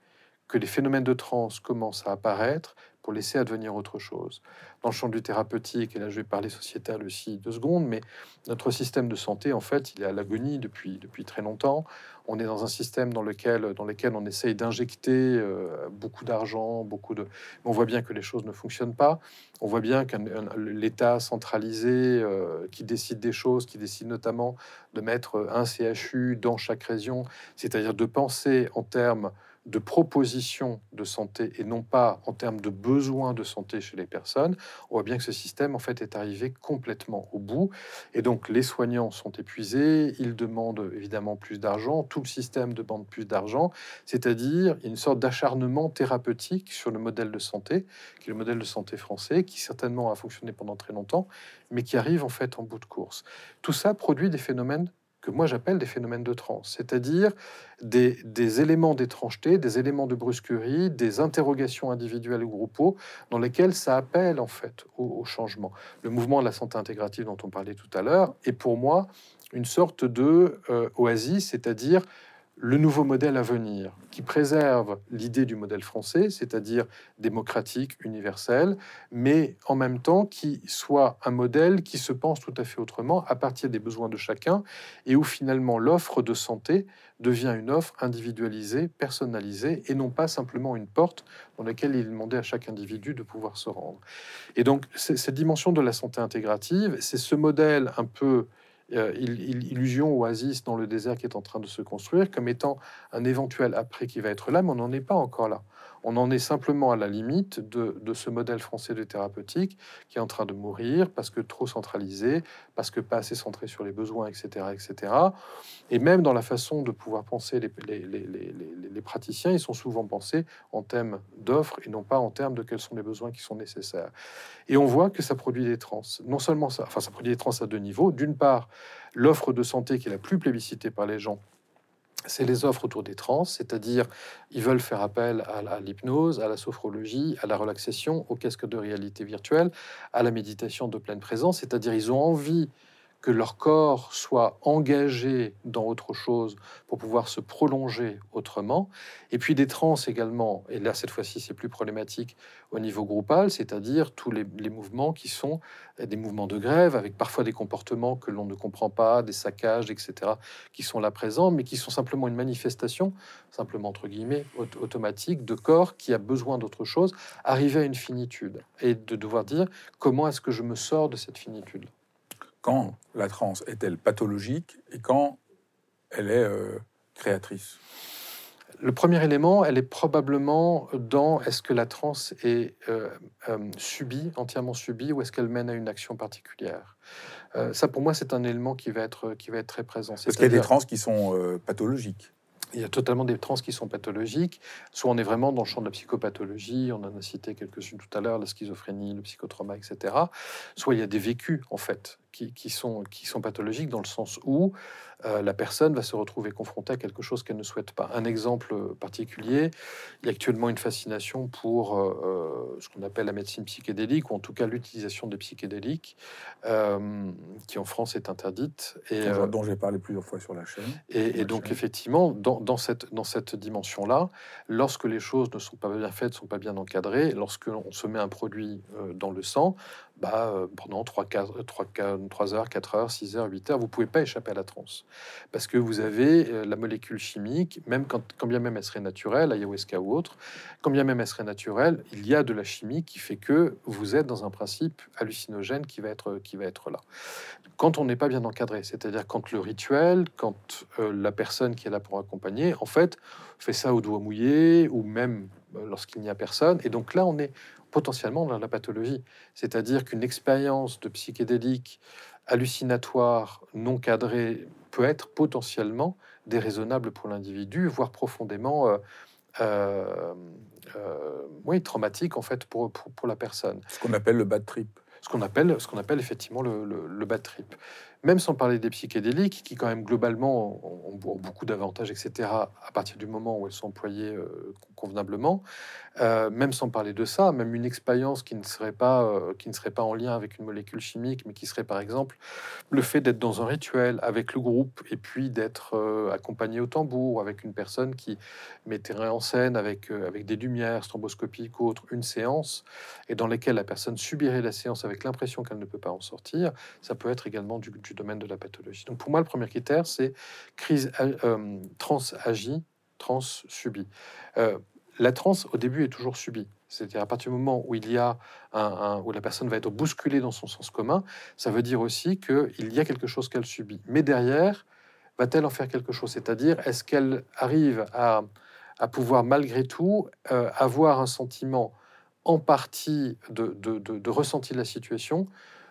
que les phénomènes de transe commencent à apparaître laisser advenir autre chose dans le champ du thérapeutique, et là je vais parler sociétal aussi deux secondes, mais notre système de santé, en fait, il est à l'agonie depuis, depuis très longtemps. On est dans un système dans lequel, dans lequel on essaye d'injecter euh, beaucoup d'argent, beaucoup de... on voit bien que les choses ne fonctionnent pas. On voit bien que l'État centralisé euh, qui décide des choses, qui décide notamment de mettre un CHU dans chaque région, c'est-à-dire de penser en termes de propositions de santé et non pas en termes de besoins de santé chez les personnes, on voit bien que ce système en fait est arrivé complètement au bout. Et donc les soignants sont épuisés, ils demandent évidemment plus d'argent, tout le système demande plus d'argent, c'est-à-dire une sorte d'acharnement thérapeutique sur le modèle de santé, qui est le modèle de santé français, qui certainement a fonctionné pendant très longtemps, mais qui arrive en fait en bout de course. Tout ça produit des phénomènes que moi j'appelle des phénomènes de transe, c'est-à-dire des, éléments d'étrangeté, des éléments de brusquerie, des interrogations individuelles ou groupaux, dans lesquels ça appelle en fait au, changement. Le mouvement de la santé intégrative dont on parlait tout à l'heure est pour moi une sorte de euh, oasis, c'est-à-dire le nouveau modèle à venir, qui préserve l'idée du modèle français, c'est-à-dire démocratique, universel, mais en même temps qui soit un modèle qui se pense tout à fait autrement à partir des besoins de chacun, et où finalement l'offre de santé devient une offre individualisée, personnalisée, et non pas simplement une porte dans laquelle il demandait à chaque individu de pouvoir se rendre. Et donc cette dimension de la santé intégrative, c'est ce modèle un peu euh, illusion, oasis dans le désert qui est en train de se construire, comme étant un éventuel après qui va être là, mais on n'en est pas encore là. On en est simplement à la limite de, ce modèle français de thérapeutique qui est en train de mourir parce que trop centralisé, parce que pas assez centré sur les besoins, etc. etc. Et même dans la façon de pouvoir penser les, praticiens, ils sont souvent pensés en termes d'offres et non pas en termes de quels sont les besoins qui sont nécessaires. Et on voit que ça produit des trans. Non seulement ça, enfin ça produit des trans à deux niveaux. D'une part, l'offre de santé qui est la plus plébiscitée par les gens c'est les offres autour des trans, c'est-à-dire ils veulent faire appel à, l'hypnose, à la sophrologie, à la relaxation, au casque de réalité virtuelle, à la méditation de pleine présence, c'est-à-dire ils ont envie que leur corps soit engagé dans autre chose pour pouvoir se prolonger autrement. Et puis des trans également, et là cette fois-ci c'est plus problématique au niveau groupal, c'est-à-dire tous les, mouvements qui sont des mouvements de grève, avec parfois des comportements que l'on ne comprend pas, des saccages, etc., qui sont là présents, mais qui sont simplement une manifestation, simplement entre guillemets, automatique de corps qui a besoin d'autre chose, arriver à une finitude, et de devoir dire comment est-ce que je me sors de cette finitude? Quand la transe est-elle pathologique et quand elle est euh, créatrice? Le premier élément, elle est probablement dans est-ce que la transe est euh, euh, subie, entièrement subie, ou est-ce qu'elle mène à une action particulière? Ça, pour moi, c'est un élément qui va être, qui va être très présent. Parce qu'il y a des trans qui sont pathologiques. Il y a totalement des trans qui sont pathologiques. Soit on est vraiment dans le champ de la psychopathologie, on en a cité quelques-unes tout à l'heure, la schizophrénie, le psychotrauma, etc. Soit il y a des vécus, en fait, qui, sont, qui sont pathologiques dans le sens où euh, la personne va se retrouver confrontée à quelque chose qu'elle ne souhaite pas. Un exemple particulier, il y a actuellement une fascination pour euh, euh, ce qu'on appelle la médecine psychédélique, ou en tout cas l'utilisation des psychédéliques, qui en France est interdite. Et, dont j'ai parlé plusieurs fois sur la chaîne. Et, donc effectivement, dans, dans, cette, dans cette dimension-là, lorsque les choses ne sont pas bien faites, ne sont pas bien encadrées, lorsque l'on se met un produit dans le sang, bah, euh, pendant 3, 4, 3, 3, heures, 4 heures, 6 heures, 8 heures, vous pouvez pas échapper à la transe. Parce que vous avez euh, la molécule chimique, même quand, quand bien même elle serait naturelle, ayahuasca ou autre, quand bien même elle serait naturelle, il y a de la chimie qui fait que vous êtes dans un principe hallucinogène qui va être, qui va être là. Quand on n'est pas bien encadré, c'est-à-dire quand le rituel, quand euh, la personne qui est là pour accompagner, en fait, fait ça au doigt mouillé, ou même lorsqu'il n'y a personne. Et donc là, on est, potentiellement dans la pathologie. C'est-à-dire qu'une expérience de psychédélique hallucinatoire non cadrée peut être potentiellement déraisonnable pour l'individu, voire profondément euh, euh, euh, oui, traumatique en fait pour, pour, la personne. Ce qu'on appelle le bad trip. Ce qu'on appelle, ce qu'on appelle effectivement le, le bad trip même sans parler des psychédéliques, qui quand même globalement ont, beaucoup d'avantages, etc., à partir du moment où elles sont employées euh, convenablement, euh, même sans parler de ça, même une expérience qui ne serait pas euh, qui ne serait pas en lien avec une molécule chimique, mais qui serait par exemple le fait d'être dans un rituel avec le groupe et puis d'être accompagné au tambour avec une personne qui mettrait en scène avec avec des lumières stroboscopiques ou autres une séance et dans laquelle la personne subirait la séance avec l'impression qu'elle ne peut pas en sortir, ça peut être également du, du domaine de la pathologie. Donc pour moi, le premier critère, c'est crise euh, trans la trans, au début, est toujours subie. C'est-à-dire à partir du moment où il y a où la personne va être bousculée dans son sens commun, ça veut dire aussi qu'il y a quelque chose qu'elle subit. Mais derrière, va-t-elle en faire quelque chose? C'est-à-dire, est-ce qu'elle arrive à, à, pouvoir malgré tout euh, avoir un sentiment en partie de, de, de, de ressenti de la situation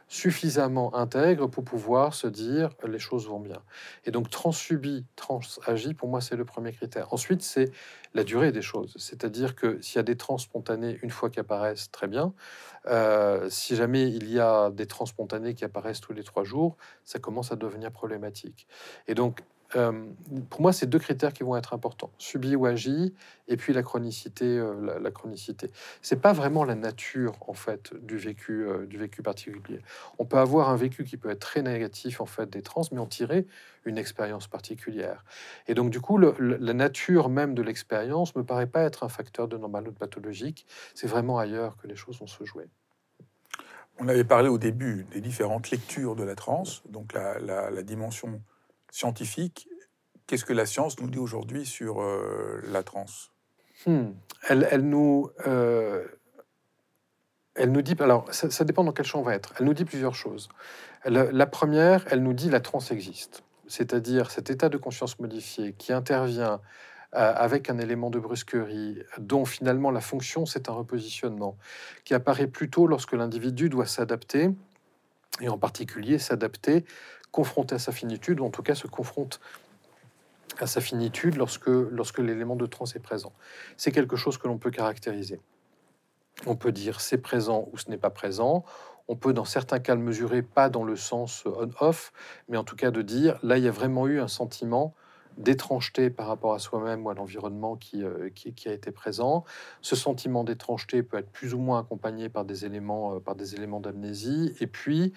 suffisamment intègre pour pouvoir se dire les choses vont bien. Et donc transsubi, transagi, pour moi c'est le premier critère. Ensuite c'est la durée des choses, c'est-à-dire que s'il y a des trans spontanés une fois qu'ils apparaissent, très bien. Euh, si jamais il y a des trans spontanés qui apparaissent tous les trois jours, ça commence à devenir problématique. Et donc euh, pour moi, c'est deux critères qui vont être importants subi ou agi, et puis la chronicité. Euh, la, chronicité, c'est pas vraiment la nature en fait du vécu, euh, du vécu particulier. On peut avoir un vécu qui peut être très négatif en fait des trans, mais en tirer une expérience particulière. Et donc du coup, la nature même de l'expérience me paraît pas être un facteur de normal ou de pathologique. C'est vraiment ailleurs que les choses vont se jouer. On avait parlé au début des différentes lectures de la transe, donc la dimension scientifique, qu'est-ce que la science nous dit aujourd'hui sur euh, la transe? Hmm. elle, nous, euh, elle nous dit, alors ça, dépend dans quel champ on va être. Elle nous dit plusieurs choses. La, première, elle nous dit la transe existe, c'est-à-dire cet état de conscience modifié qui intervient euh, avec un élément de brusquerie dont finalement la fonction c'est un repositionnement qui apparaît plutôt lorsque l'individu doit s'adapter et en particulier s'adapter, confronté à sa finitude ou en tout cas se confronte à sa finitude lorsque, lorsque l'élément de trans est présent. C'est quelque chose que l'on peut caractériser. On peut dire c'est présent ou ce n'est pas présent. On peut dans certains cas le mesurer, pas dans le sens on-off, mais en tout cas de dire là il y a vraiment eu un sentiment d'étrangeté par rapport à soi-même ou à l'environnement euh, qui, a été présent. Ce sentiment d'étrangeté peut être plus ou moins accompagné par des éléments, euh, par des éléments d'amnésie. Et puis,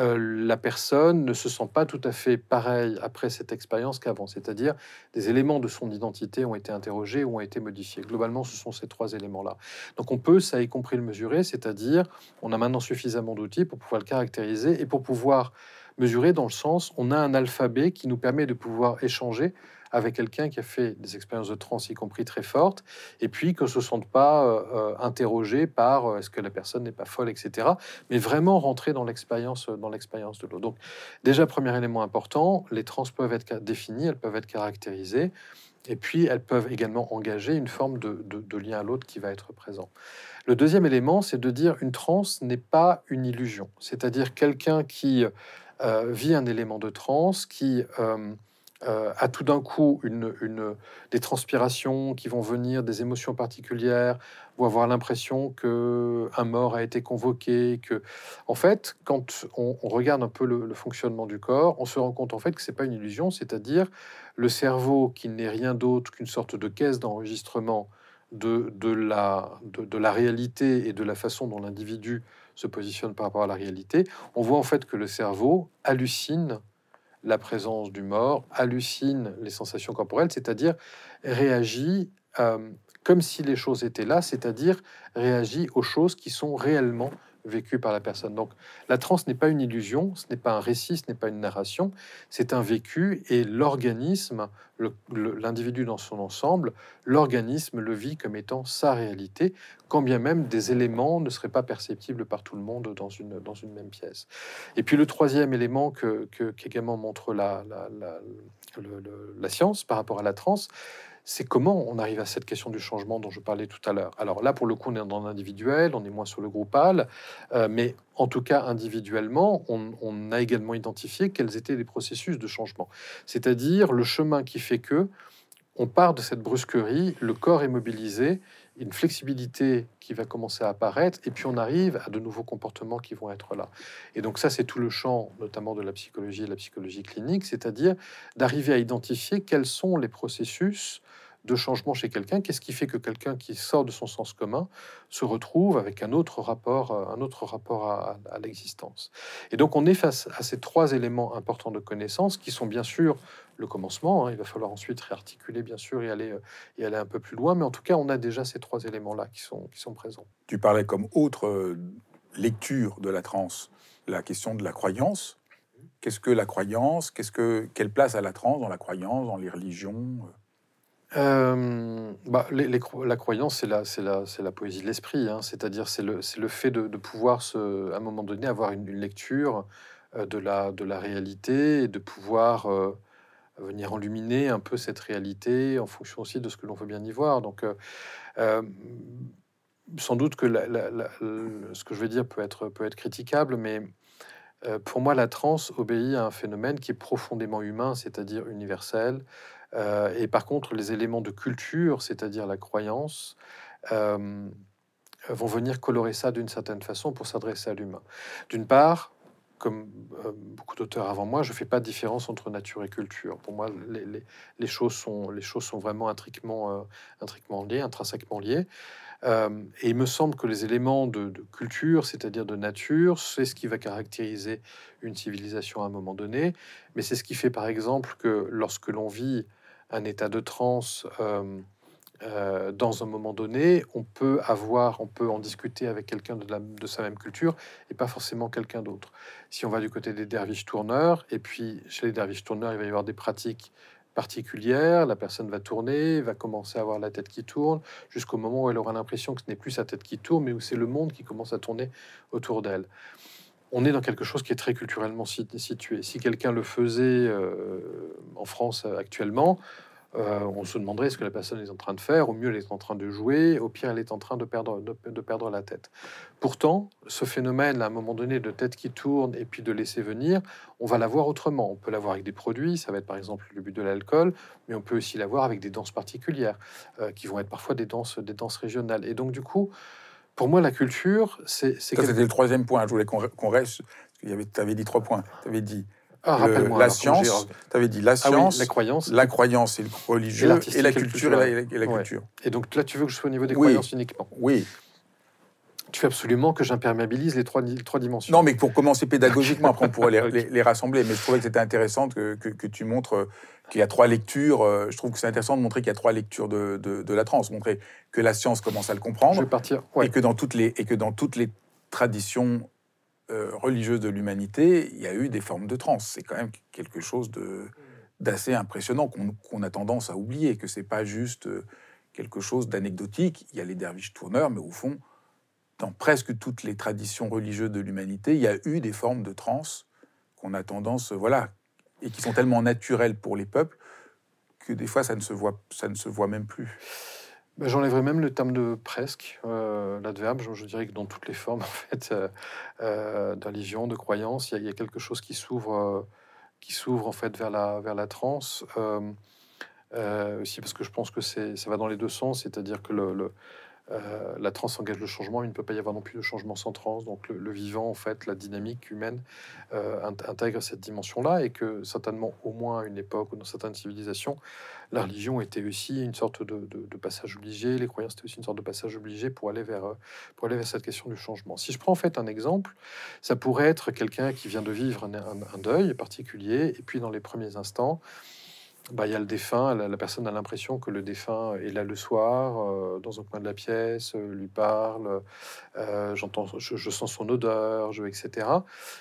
euh, la personne ne se sent pas tout à fait pareil après cette expérience qu'avant. C'est-à-dire, des éléments de son identité ont été interrogés ou ont été modifiés. Globalement, ce sont ces trois éléments-là. Donc, on peut, ça y compris le mesurer, c'est-à-dire, on a maintenant suffisamment d'outils pour pouvoir le caractériser et pour pouvoir mesurer dans le sens, on a un alphabet qui nous permet de pouvoir échanger avec quelqu'un qui a fait des expériences de trans, y compris très fortes, et puis que se sente pas euh, euh, interrogé par euh, est-ce que la personne n'est pas folle, etc. Mais vraiment rentrer dans l'expérience, dans l'expérience de l'autre. Donc, déjà, premier élément important, les trans peuvent être définies, elles peuvent être caractérisées, et puis elles peuvent également engager une forme de, de lien à l'autre qui va être présent. Le deuxième élément, c'est de dire une transe n'est pas une illusion, c'est-à-dire quelqu'un qui euh, vit un élément de transe qui euh, euh, a tout d'un coup des transpirations qui vont venir, des émotions particulières, ou avoir l'impression que un mort a été convoqué. Que, en fait, quand on, regarde un peu le, fonctionnement du corps, on se rend compte en fait que c'est pas une illusion, c'est-à-dire le cerveau qui n'est rien d'autre qu'une sorte de caisse d'enregistrement de, la réalité et de la façon dont l'individu se positionne par rapport à la réalité, on voit en fait que le cerveau hallucine la présence du mort, hallucine les sensations corporelles, c'est-à-dire réagit euh, comme si les choses étaient là, c'est-à-dire réagit aux choses qui sont réellement vécu par la personne. Donc la transe n'est pas une illusion, ce n'est pas un récit, ce n'est pas une narration, c'est un vécu et l'organisme, l'individu dans son ensemble, l'organisme le vit comme étant sa réalité, quand bien même des éléments ne seraient pas perceptibles par tout le monde dans une, dans une même pièce. Et puis le troisième élément que, qu'également montre la, la, la, la, science par rapport à la transe, c'est comment on arrive à cette question du changement dont je parlais tout à l'heure. Alors là, pour le coup, on est dans l'individuel, on est moins sur le groupal, euh, mais en tout cas, individuellement, on, a également identifié quels étaient les processus de changement. C'est-à-dire le chemin qui fait que on part de cette brusquerie, le corps est mobilisé, une flexibilité qui va commencer à apparaître, et puis on arrive à de nouveaux comportements qui vont être là. Et donc ça, c'est tout le champ, notamment de la psychologie et de la psychologie clinique, c'est-à-dire d'arriver à identifier quels sont les processus de changement chez quelqu'un Qu'est-ce qui fait que quelqu'un qui sort de son sens commun se retrouve avec un autre rapport, euh, un autre rapport à, l'existence? Et donc on est face à ces trois éléments importants de connaissance qui sont bien sûr le commencement. Hein. il va falloir ensuite réarticuler bien sûr et aller, euh, et aller un peu plus loin. Mais en tout cas, on a déjà ces trois éléments-là qui sont, qui sont présents. Tu parlais comme autre euh, lecture de la transe, la question de la croyance. Qu'est-ce que la croyance? Qu'est-ce que quelle place a la transe dans la croyance, dans les religions? Euh, bah, la croyance, c'est la, poésie de l'esprit, hein. c'est-à-dire c'est le, fait de, pouvoir, se, à un moment donné, avoir une, lecture euh, de, la, réalité et de pouvoir euh, venir enluminer un peu cette réalité en fonction aussi de ce que l'on veut bien y voir. Donc, sans doute que ce que je veux dire peut être, peut être critiquable, mais pour moi, la transe obéit à un phénomène qui est profondément humain, c'est-à-dire universel, euh, et par contre, les éléments de culture, c'est-à-dire la croyance, euh, vont venir colorer ça d'une certaine façon pour s'adresser à l'humain. D'une part, comme euh, beaucoup d'auteurs avant moi, je ne fais pas de différence entre nature et culture. Pour moi, les, choses, sont, vraiment intriquement, liées, intrinsèquement liées. et il me semble que les éléments de culture, c'est-à-dire de nature, c'est ce qui va caractériser une civilisation à un moment donné. Mais c'est ce qui fait, par exemple, que lorsque l'on vit un état de transe euh, euh, dans un moment donné, on peut avoir, on peut en discuter avec quelqu'un de, de, sa même culture et pas forcément quelqu'un d'autre. Si on va du côté des derviches tourneurs, et puis chez les derviches tourneurs, il va y avoir des pratiques particulières, la personne va tourner, va commencer à avoir la tête qui tourne, jusqu'au moment où elle aura l'impression que ce n'est plus sa tête qui tourne, mais où c'est le monde qui commence à tourner autour d'elle on est dans quelque chose qui est très culturellement situé. Si quelqu'un le faisait en France actuellement, euh, on se demanderait ce que la personne est en train de faire. Au mieux, elle est en train de jouer. Au pire, elle est en train de perdre, de, perdre la tête. Pourtant, ce phénomène, à un moment donné, de tête qui tourne et puis de laisser venir, on va l'avoir autrement. On peut l'avoir avec des produits. Ça va être par exemple le but de l'alcool, mais on peut aussi l'avoir avec des danses particulières, euh, qui vont être parfois des danses, des danses régionales. Et donc, du coup, pour moi, la culture, c'est. C'était le troisième point. Je voulais qu'on reste. Tu avais dit trois points. Tu avais dit ah, la science, tu avais dit la ah science, la croyance, la croyance et le religieux, et, la culture et la, culture. Et donc là, tu veux que je sois au niveau des croyances uniquement? Oui. Tu veux absolument que j'imperméabilise les trois, trois dimensions. Non, mais pour commencer pédagogiquement, après on pourrait les, les, rassembler. Mais je trouvais que c'était intéressant que, que, tu montres euh, qu'il y a trois lectures. Euh, je trouve que c'est intéressant de montrer qu'il y a trois lectures de, de, la transe, montrer que la science commence à le comprendre. Je vais partir. Et, que dans toutes les, et que dans toutes les traditions euh, religieuse de l'humanité, il y a eu des formes de transe. C'est quand même quelque chose d'assez impressionnant qu'on a tendance à oublier, que c'est pas juste quelque chose d'anecdotique. Il y a les derviches tourneurs, mais au fond, dans presque toutes les traditions religieuses de l'humanité, il y a eu des formes de transe qu'on a tendance, voilà, et qui sont tellement naturelles pour les peuples que des fois ça ne se voit, ça ne se voit même plus. Ben, j'enlèverais même le terme de presque, euh, l'adverbe. Je, dirais que dans toutes les formes en fait, euh, euh d'allision, de croyance, il y, a quelque chose qui s'ouvre, euh, qui s'ouvre en fait vers la, vers la transe. aussi parce que je pense que ça va dans les deux sens, c'est-à-dire que le euh, la transe engage le changement, il ne peut pas y avoir non plus de changement sans transe. Donc le, vivant, en fait, la dynamique humaine euh, intègre cette dimension-là et que certainement, au moins à une époque ou dans certaines civilisations, la religion était aussi une sorte de, passage obligé, les croyances étaient aussi une sorte de passage obligé pour aller vers, euh, pour aller vers cette question du changement. Si je prends en fait un exemple, ça pourrait être quelqu'un qui vient de vivre un deuil particulier et puis dans les premiers instants, bah, il y a le défunt, la, personne a l'impression que le défunt est là le soir, euh, dans un coin de la pièce, euh, lui parle, euh, j'entends, je, sens son odeur, etc.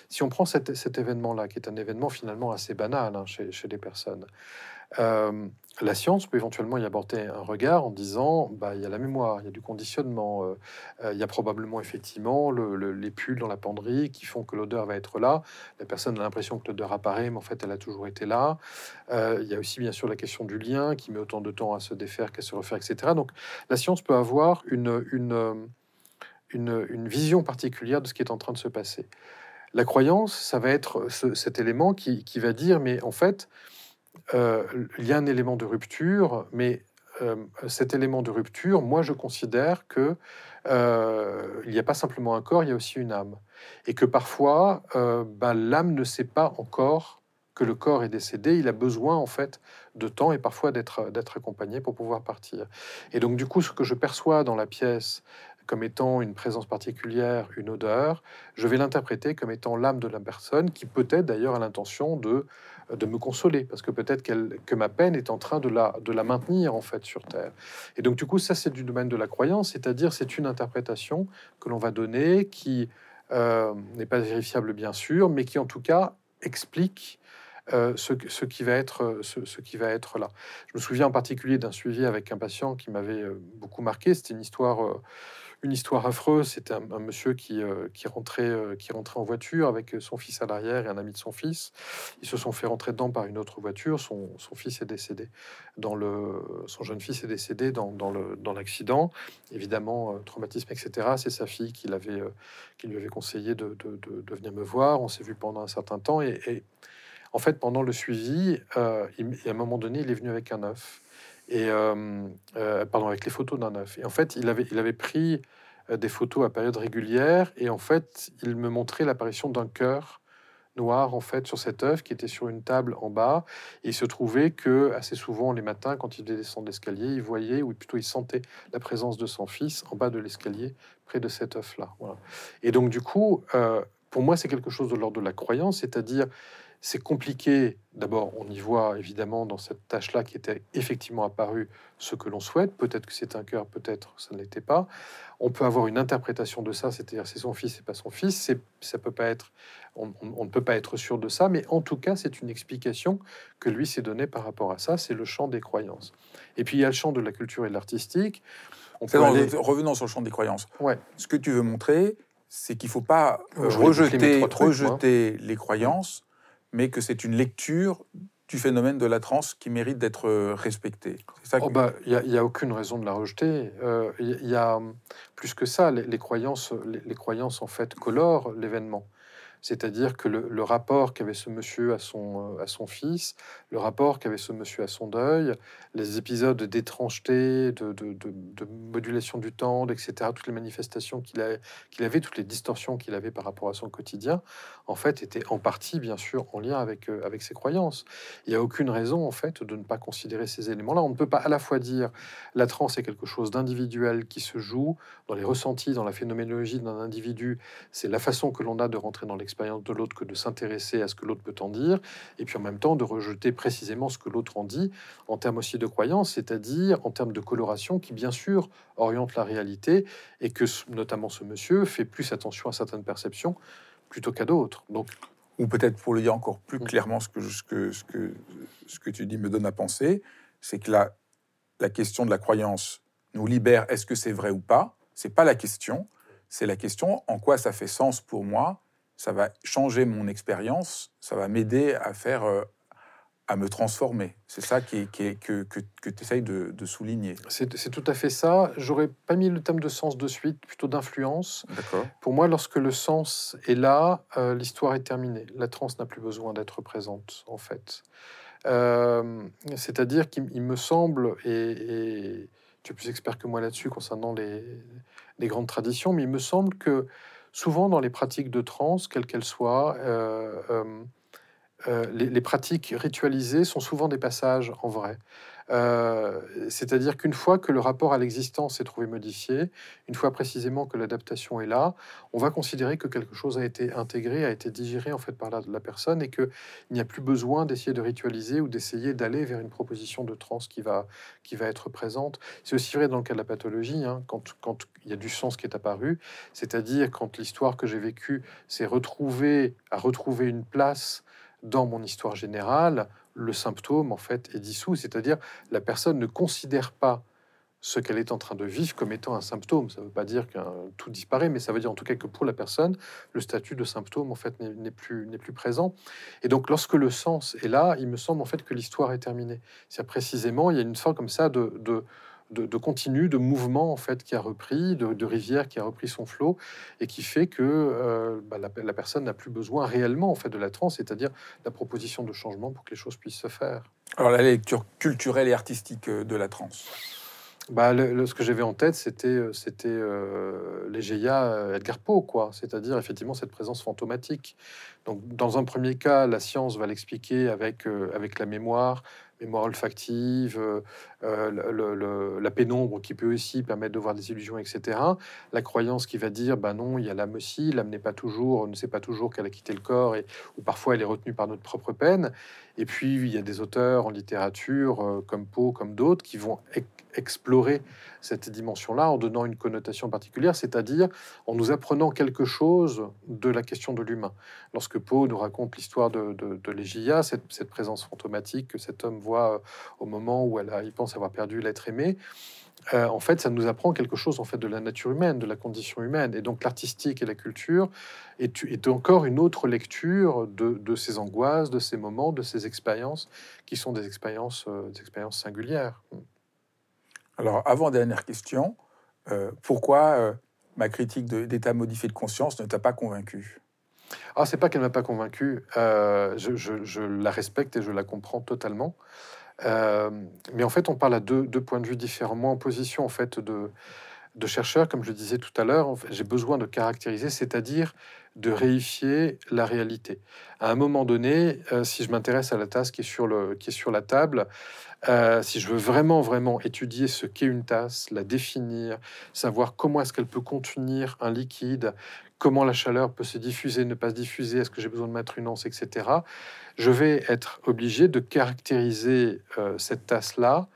Si on prend cet, événement-là, qui est un événement finalement assez banal hein, chez les personnes, euh, la science peut éventuellement y apporter un regard en disant bah, il y a la mémoire, il y a du conditionnement, euh, euh, il y a probablement effectivement les pulls dans la penderie qui font que l'odeur va être là. La personne a l'impression que l'odeur apparaît, mais en fait elle a toujours été là. il y a aussi bien sûr la question du lien qui met autant de temps à se défaire qu'à se refaire, etc. Donc la science peut avoir une, vision particulière de ce qui est en train de se passer. La croyance, ça va être cet élément qui va dire mais en fait, euh, il y a un élément de rupture, mais euh, cet élément de rupture, moi je considère que euh, il n'y a pas simplement un corps, il y a aussi une âme, et que parfois ben, l'âme ne sait pas encore que le corps est décédé, il a besoin en fait de temps et parfois d'être d'être accompagné pour pouvoir partir. Et donc du coup, ce que je perçois dans la pièce comme étant une présence particulière, une odeur, je vais l'interpréter comme étant l'âme de la personne qui peut-être d'ailleurs a l'intention de de me consoler, parce que peut-être que ma peine est en train de la, de la maintenir en fait sur Terre. Et donc du coup, ça c'est du domaine de la croyance, c'est-à-dire c'est une interprétation que l'on va donner qui euh, n'est pas vérifiable bien sûr, mais qui en tout cas explique euh, ce, ce, qui va être, ce, qui va être là. Je me souviens en particulier d'un suivi avec un patient qui m'avait euh, beaucoup marqué. C'était une histoire une histoire affreuse. C'était un, monsieur qui, euh, qui, rentrait, euh, qui rentrait en voiture avec son fils à l'arrière et un ami de son fils. Ils se sont fait rentrer dedans par une autre voiture. Son, son fils est décédé. Dans le, son jeune fils est décédé dans, dans, dans l'accident. Évidemment, euh, traumatisme, etc. C'est sa fille qui, qui lui avait conseillé de, de, venir me voir. On s'est vu pendant un certain temps. Et, et en fait, pendant le suivi, il, à un moment donné, il est venu avec un œuf et euh, euh, pardon, avec les photos d'un œuf. Et en fait, il avait, il avait pris euh, des photos à période régulière, et en fait, il me montrait l'apparition d'un cœur noir en fait sur cet œuf qui était sur une table en bas. Et il se trouvait que assez souvent les matins, quand il descendait l'escalier, il voyait ou plutôt il sentait la présence de son fils en bas de l'escalier, près de cet œuf là. Et donc du coup, pour moi, c'est quelque chose de l'ordre de la croyance, c'est-à-dire c'est compliqué. D'abord, on y voit évidemment dans cette tâche-là qui était effectivement apparue ce que l'on souhaite. Peut-être que c'est un cœur, peut-être ça ne l'était pas. On peut avoir une interprétation de ça, c'est-à-dire c'est son fils, c'est pas son fils. C'est, ça peut pas être, on, ne peut pas être sûr de ça, mais en tout cas, c'est une explication que lui s'est donnée par rapport à ça. C'est le champ des croyances. Et puis il y a le champ de la culture et de l'artistique. On peut Revenons sur le champ des croyances. Ouais. Ce que tu veux montrer, c'est qu'il ne faut pas rejeter, rejeter les croyances, mais que c'est une lecture du phénomène de la transe qui mérite d'être respectée. Il n'y oh, bah, a, a, aucune raison de la rejeter. Il y, a plus que ça, les, croyances, les, croyances en fait colorent l'événement. C'est-à-dire que le, rapport qu'avait ce monsieur à son, euh, à son fils, le rapport qu'avait ce monsieur à son deuil, les épisodes d'étrangeté, de, de, modulation du temps, etc., toutes les manifestations qu'il avait, toutes les distorsions qu'il avait par rapport à son quotidien, en fait, étaient en partie, bien sûr, en lien avec, euh, avec ses croyances. Il n'y a aucune raison, en fait, de ne pas considérer ces éléments-là. On ne peut pas à la fois dire la transe est quelque chose d'individuel qui se joue dans les ressentis, dans la phénoménologie d'un individu. C'est la façon que l'on a de rentrer dans l'expérience de l'autre que de s'intéresser à ce que l'autre peut en dire, et puis en même temps de rejeter précisément ce que l'autre en dit, en termes aussi de croyance, c'est-à-dire en termes de coloration qui, bien sûr, oriente la réalité, et que notamment ce monsieur fait plus attention à certaines perceptions plutôt qu'à d'autres. Donc, ou peut-être pour le dire encore plus mm. clairement, ce que, ce, que, ce, que, ce que tu dis me donne à penser, c'est que la, la question de la croyance nous libère, est-ce que c'est vrai ou pas? C'est pas la question, c'est la question en quoi ça fait sens pour moi ça va changer mon expérience, ça va m'aider à faire, euh, à me transformer. C'est ça qui qui que, que, que tu essayes de, souligner. C'est tout à fait ça. J'aurais pas mis le thème de sens de suite, plutôt d'influence. Pour moi, lorsque le sens est là, euh, l'histoire est terminée. La transe n'a plus besoin d'être présente, en fait. Euh, c'est-à-dire qu'il me semble, et, tu es plus expert que moi là-dessus concernant les, les, grandes traditions, mais il me semble que souvent dans les pratiques de transe, quelles qu'elles soient, euh, euh, euh, les, pratiques ritualisées sont souvent des passages en vrai. Euh, c'est-à-dire qu'une fois que le rapport à l'existence est trouvé modifié, une fois précisément que l'adaptation est là, on va considérer que quelque chose a été intégré, a été digéré en fait par la, la personne et qu'il n'y a plus besoin d'essayer de ritualiser ou d'essayer d'aller vers une proposition de trans qui va, qui va être présente. C'est aussi vrai dans le cas de la pathologie, hein, quand, quand il y a du sens qui est apparu, c'est-à-dire quand l'histoire que j'ai vécue s'est retrouvée, à retrouver une place dans mon histoire générale, le symptôme en fait est dissous, c'est-à-dire la personne ne considère pas ce qu'elle est en train de vivre comme étant un symptôme. Ça ne veut pas dire que tout disparaît, mais ça veut dire en tout cas que pour la personne, le statut de symptôme en fait n'est plus plus présent. Et donc lorsque le sens est là, il me semble en fait que l'histoire est terminée. C'est précisément il y a une sorte comme ça de de, continu, de mouvement en fait qui a repris, de, rivière qui a repris son flot et qui fait que euh, bah, la, personne n'a plus besoin réellement en fait de la transe, c'est-à-dire la proposition de changement pour que les choses puissent se faire. Alors la lecture culturelle et artistique euh, de la transe. Bah, ce que j'avais en tête, c'était euh, c'était euh, Edgar Poe, quoi. C'est-à-dire effectivement cette présence fantomatique. Donc, dans un premier cas, la science va l'expliquer avec avec la mémoire, mémoire olfactive, euh, euh, la pénombre qui peut aussi permettre de voir des illusions, etc. La croyance qui va dire, bah non, il y a l'âme aussi, l'âme n'est pas toujours, ne sait pas toujours qu'elle a quitté le corps, et, ou parfois elle est retenue par notre propre peine. Et puis, il y a des auteurs en littérature, euh, comme Poe, comme d'autres, qui vont explorer cette dimension-là en donnant une connotation particulière, c'est-à-dire en nous apprenant quelque chose de la question de l'humain. Lorsque Poe nous raconte l'histoire de, de, cette, présence fantomatique que cet homme voit euh, au moment où il pense avoir perdu l'être aimé, euh, en fait, ça nous apprend quelque chose en fait de la nature humaine, de la condition humaine. Et donc l'artistique et la culture est, est encore une autre lecture de, ces angoisses, de ces moments, de ces expériences qui sont des expériences, euh, des expériences singulières. Alors, avant-dernière question, euh, pourquoi euh, ma critique d'état modifié de conscience ne t'a pas convaincu? Ah, c'est pas qu'elle m'a pas convaincu. Euh, je, la respecte et je la comprends totalement. mais en fait, on parle à deux, points de vue différents. Moi, en position en fait de, de chercheur, comme je le disais tout à l'heure, j'ai besoin de caractériser, c'est-à-dire de réifier la réalité. À un moment donné, si je m'intéresse à la tasse qui est sur, le, qui est sur la table, euh, si je veux vraiment, vraiment étudier ce qu'est une tasse, la définir, savoir comment est-ce qu'elle peut contenir un liquide, comment la chaleur peut se diffuser, ne pas se diffuser, est-ce que j'ai besoin de mettre une anse, etc., je vais être obligé de caractériser euh, cette tasse-là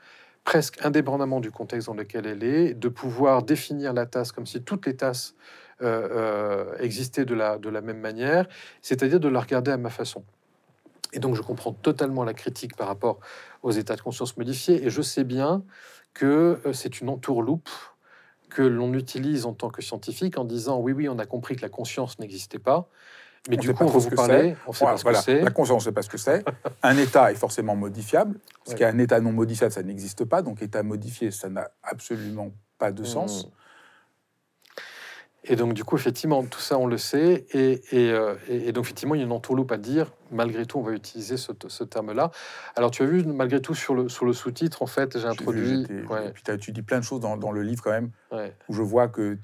presque indépendamment du contexte dans lequel elle est, de pouvoir définir la tasse comme si toutes les tasses euh, existaient de la, de la même manière, c'est-à-dire de la regarder à ma façon. Et donc je comprends totalement la critique par rapport aux états de conscience modifiés, et je sais bien que euh, c'est une entourloupe que l'on utilise en tant que scientifique en disant oui, oui, on a compris que la conscience n'existait pas. Mais du coup, on va vous parler, on sait pas ce que c'est. La conscience, on sait pas ce que c'est. un état est forcément modifiable. Ce qui est un état non modifiable, ça n'existe pas. Donc, état modifié, ça n'a absolument pas de sens. Hmm. Et donc, du coup, effectivement, tout ça, on le sait. Et, et, euh, donc, effectivement, il y a une entourloupe à dire. Malgré tout, on va utiliser ce, terme-là. Alors, tu as vu, malgré tout, sur le, sur le sous-titre, en fait, j'ai introduit. et puis, tu dis plein de choses dans, dans le livre, quand même, où je vois que,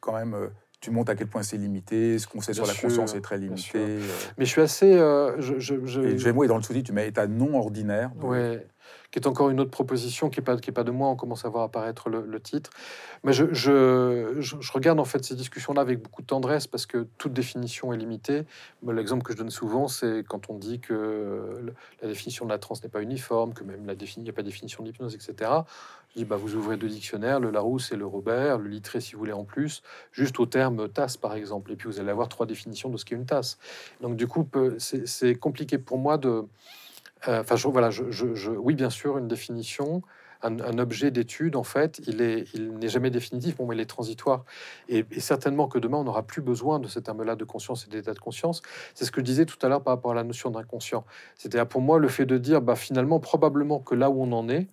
quand même, euh, tu montres à quel point c'est limité, ce qu'on sait sur la conscience est très limité. Euh. Mais je suis assez. Euh, je, je, je... Et dans le sous-titre, tu mets état non ordinaire. Ouais qui est encore une autre proposition qui n'est pas, pas de moi, on commence à voir apparaître le, titre. Mais je, je, je, regarde en fait ces discussions-là avec beaucoup de tendresse parce que toute définition est limitée. L'exemple que je donne souvent, c'est quand on dit que la définition de la transe n'est pas uniforme, que même la il n'y a pas de définition de l'hypnose, etc. Je dis, bah, vous ouvrez deux dictionnaires, le Larousse et le Robert, le Littré si vous voulez en plus, juste au terme tasse par exemple. Et puis vous allez avoir trois définitions de ce qu'est une tasse. Donc du coup, c'est compliqué pour moi de euh, enfin, voilà, oui, bien sûr, une définition. Un, objet d'étude, en fait, il est, il n'est jamais définitif, bon, mais il est transitoire. Et, certainement que demain, on n'aura plus besoin de ce terme-là de conscience et d'état de conscience. C'est ce que je disais tout à l'heure par rapport à la notion d'inconscient. C'était pour moi le fait de dire, bah, finalement, probablement que là où on en est,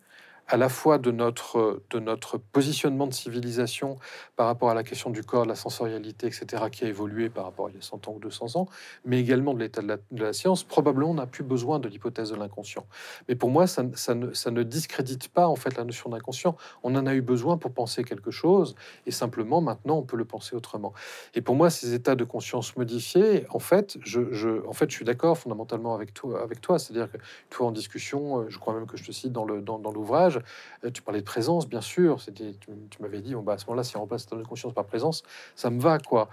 à la fois de notre, de notre positionnement de civilisation par rapport à la question du corps, de la sensorialité, etc., qui a évolué par rapport à il y a 100 ans ou 200 ans, mais également de l'état de, la, science, probablement on n'a plus besoin de l'hypothèse de l'inconscient. Mais pour moi, ça, ça, ne, ça, ne, discrédite pas en fait la notion d'inconscient. On en a eu besoin pour penser quelque chose, et simplement maintenant on peut le penser autrement. Et pour moi, ces états de conscience modifiés, en fait, je, je en fait, je suis d'accord fondamentalement avec toi, avec toi. c'est-à-dire que toi en discussion, euh, je crois même que je te cite dans l'ouvrage, euh, tu parlais de présence, bien sûr. C'était, tu, m'avais dit, bon, bah, à ce moment-là, si on remplace de conscience par présence, ça me va, quoi.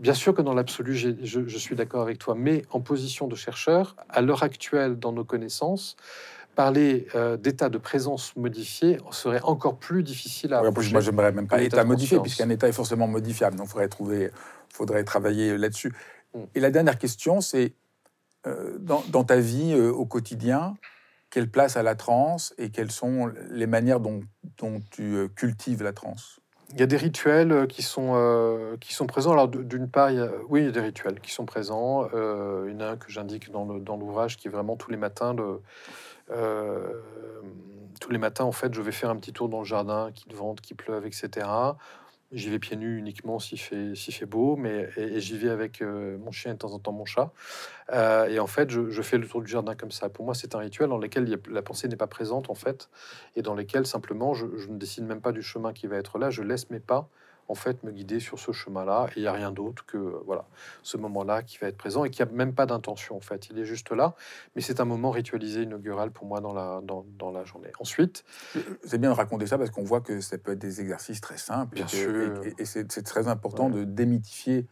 Bien sûr que dans l'absolu, je, suis d'accord avec toi, mais en position de chercheur, à l'heure actuelle, dans nos connaissances, parler euh, d'état de présence modifié serait encore plus difficile à. Oui, moi, j'aimerais même pas état, modifié, puisqu'un état est forcément modifiable. Donc, il faudrait trouver, faudrait travailler là-dessus. Mm. Et la dernière question, c'est euh, dans, dans, ta vie au quotidien, quelle place a la transe et quelles sont les manières dont, tu euh, cultives la transe? Il y a des rituels euh, qui sont, euh, qui sont présents. Alors, d'une part, il y a, oui, il y a des rituels qui sont présents. il y en a un que j'indique dans l'ouvrage qui est vraiment tous les matins. Tous les matins, en fait, je vais faire un petit tour dans le jardin, qu'il vente, qu'il pleuve, etc. J'y vais pieds nus uniquement s'il fait, fait beau, mais et, j'y vais avec euh, mon chien et de temps en temps mon chat. Euh, et en fait, je, fais le tour du jardin comme ça. Pour moi, c'est un rituel dans lequel la pensée n'est pas présente en fait, et dans lequel simplement je, je, ne décide même pas du chemin qui va être là. Je laisse mes pas en fait me guider sur ce chemin-là. Et il n'y a rien d'autre que voilà ce moment-là qui va être présent et qui a même pas d'intention en fait. Il est juste là, mais c'est un moment ritualisé inaugural pour moi dans la dans, dans la journée. Ensuite, c'est bien de raconter ça parce qu'on voit que ça peut être des exercices très simples. Bien et, sûr. et, c'est très important de démythifier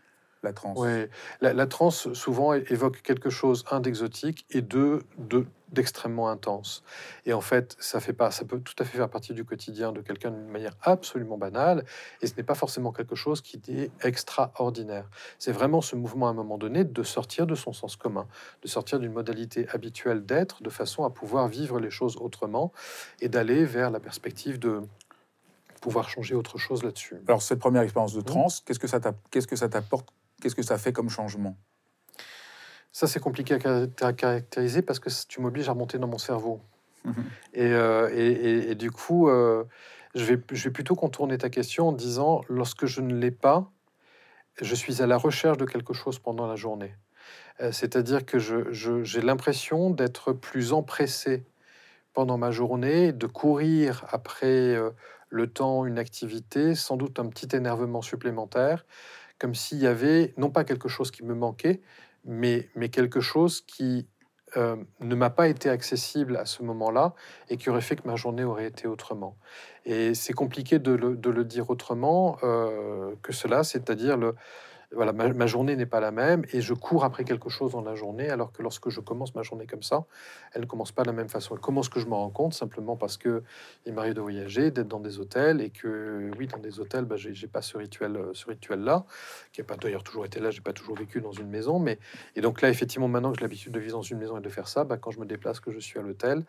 la transe. Oui, la, la transe souvent évoque quelque chose un d'exotique et deux de d'extrêmement intense. Et en fait, ça fait pas, ça peut tout à fait faire partie du quotidien de quelqu'un d'une manière absolument banale. Et ce n'est pas forcément quelque chose qui est extraordinaire. C'est vraiment ce mouvement à un moment donné de sortir de son sens commun, de sortir d'une modalité habituelle d'être, de façon à pouvoir vivre les choses autrement et d'aller vers la perspective de pouvoir changer autre chose là-dessus. Alors cette première expérience de mmh. que ça qu'est-ce que ça t'apporte, qu'est-ce que ça fait comme changement? Ça, c'est compliqué à caractériser parce que tu m'obliges à remonter dans mon cerveau. Mhm. Euh, et, et, du coup, euh, je, vais, je vais plutôt contourner ta question en disant, lorsque je ne l'ai pas, je suis à la recherche de quelque chose pendant la journée. Euh, c'est-à-dire que j'ai je, l'impression d'être plus empressé pendant ma journée, de courir après le temps, une activité, sans doute un petit énervement supplémentaire, comme s'il y avait non pas quelque chose qui me manquait, mais, mais quelque chose qui euh, ne m'a pas été accessible à ce moment-là et qui aurait fait que ma journée aurait été autrement. Et c'est compliqué de le, de le, dire autrement euh, que cela, c'est-à-dire le, voilà, ma, journée n'est pas la même et je cours après quelque chose dans la journée, alors que lorsque je commence ma journée comme ça, elle ne commence pas de la même façon. Comment est-ce que je m'en rends compte Simplement parce que il m'arrive de voyager, d'être dans des hôtels et que, oui, dans des hôtels, bah, j'ai pas ce rituel, ce rituel-là, qui n'a pas d'ailleurs toujours été là, j'ai pas toujours vécu dans une maison, mais et donc là, effectivement, maintenant que j'ai l'habitude de vivre dans une maison et de faire ça, bah, quand je me déplace, que je suis à l'hôtel,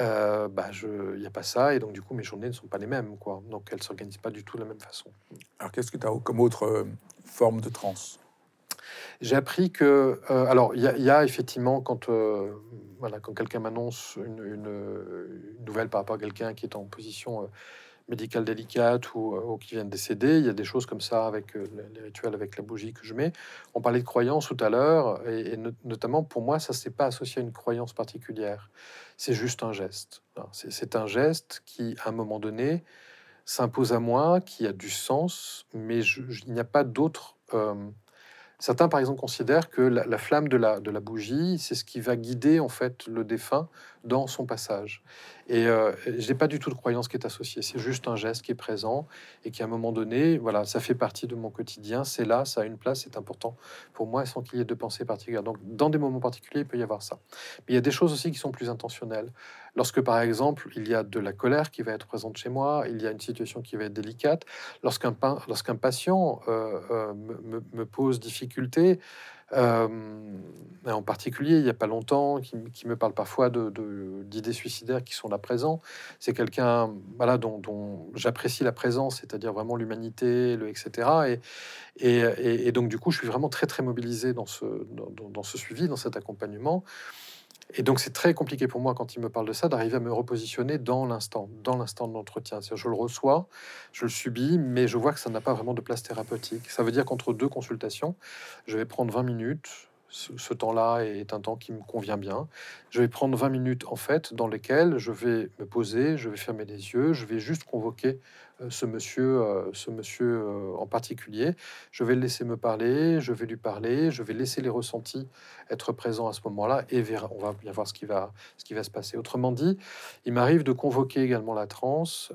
euh, bah, il n'y a pas ça, et donc du coup, mes journées ne sont pas les mêmes, quoi. Donc elles s'organisent pas du tout de la même façon. Alors qu'est-ce que tu as comme autre euh, forme de transe J'ai appris que, euh, alors il y, a effectivement quand, euh, voilà, quand quelqu'un m'annonce une, nouvelle par rapport à quelqu'un qui est en position médicale délicate ou, qui vient de décéder, il y a des choses comme ça avec les rituels, avec la bougie que je mets. On parlait de croyance tout à l'heure, et, notamment pour moi, ça c'est pas associé à une croyance particulière. C'est juste un geste. C'est un geste qui, à un moment donné, s'impose à moi, qui a du sens, mais il n'y a pas d'autre. Euh, certains, par exemple, considèrent que la, flamme de la, de la bougie, c'est ce qui va guider en fait le défunt dans son passage. Et euh, je n'ai pas du tout de croyance qui est associée. C'est juste un geste qui est présent et qui, à un moment donné, voilà, ça fait partie de mon quotidien. C'est là, ça a une place, c'est important pour moi, sans qu'il y ait de pensée particulière. Donc, dans des moments particuliers, il peut y avoir ça. Mais il y a des choses aussi qui sont plus intentionnelles. Lorsque, par exemple, il y a de la colère qui va être présente chez moi, il y a une situation qui va être délicate. Lorsqu'un patient euh, euh, me, me, pose difficulté, euh, en particulier, il n'y a pas longtemps, qui, me parle parfois d'idées de, suicidaires qui sont là présents. C'est quelqu'un voilà, dont, j'apprécie la présence, c'est-à-dire vraiment l'humanité, le etc. Et, donc, du coup, je suis vraiment très, très mobilisé dans ce, dans, dans ce suivi, dans cet accompagnement. Et donc, c'est très compliqué pour moi, quand il me parle de ça, d'arriver à me repositionner dans l'instant, dans l'instant de l'entretien. Je le reçois, je le subis, mais je vois que ça n'a pas vraiment de place thérapeutique. Ça veut dire qu'entre deux consultations, je vais prendre 20 minutes. Ce, temps-là est un temps qui me convient bien. Je vais prendre 20 minutes, en fait, dans lesquelles je vais me poser, je vais fermer les yeux, je vais juste convoquer ce monsieur, euh, ce monsieur euh, en particulier. Je vais le laisser me parler, je vais lui parler, je vais laisser les ressentis être présents à ce moment-là et on va bien voir ce qui va, se passer. Autrement dit, il m'arrive de convoquer également la transe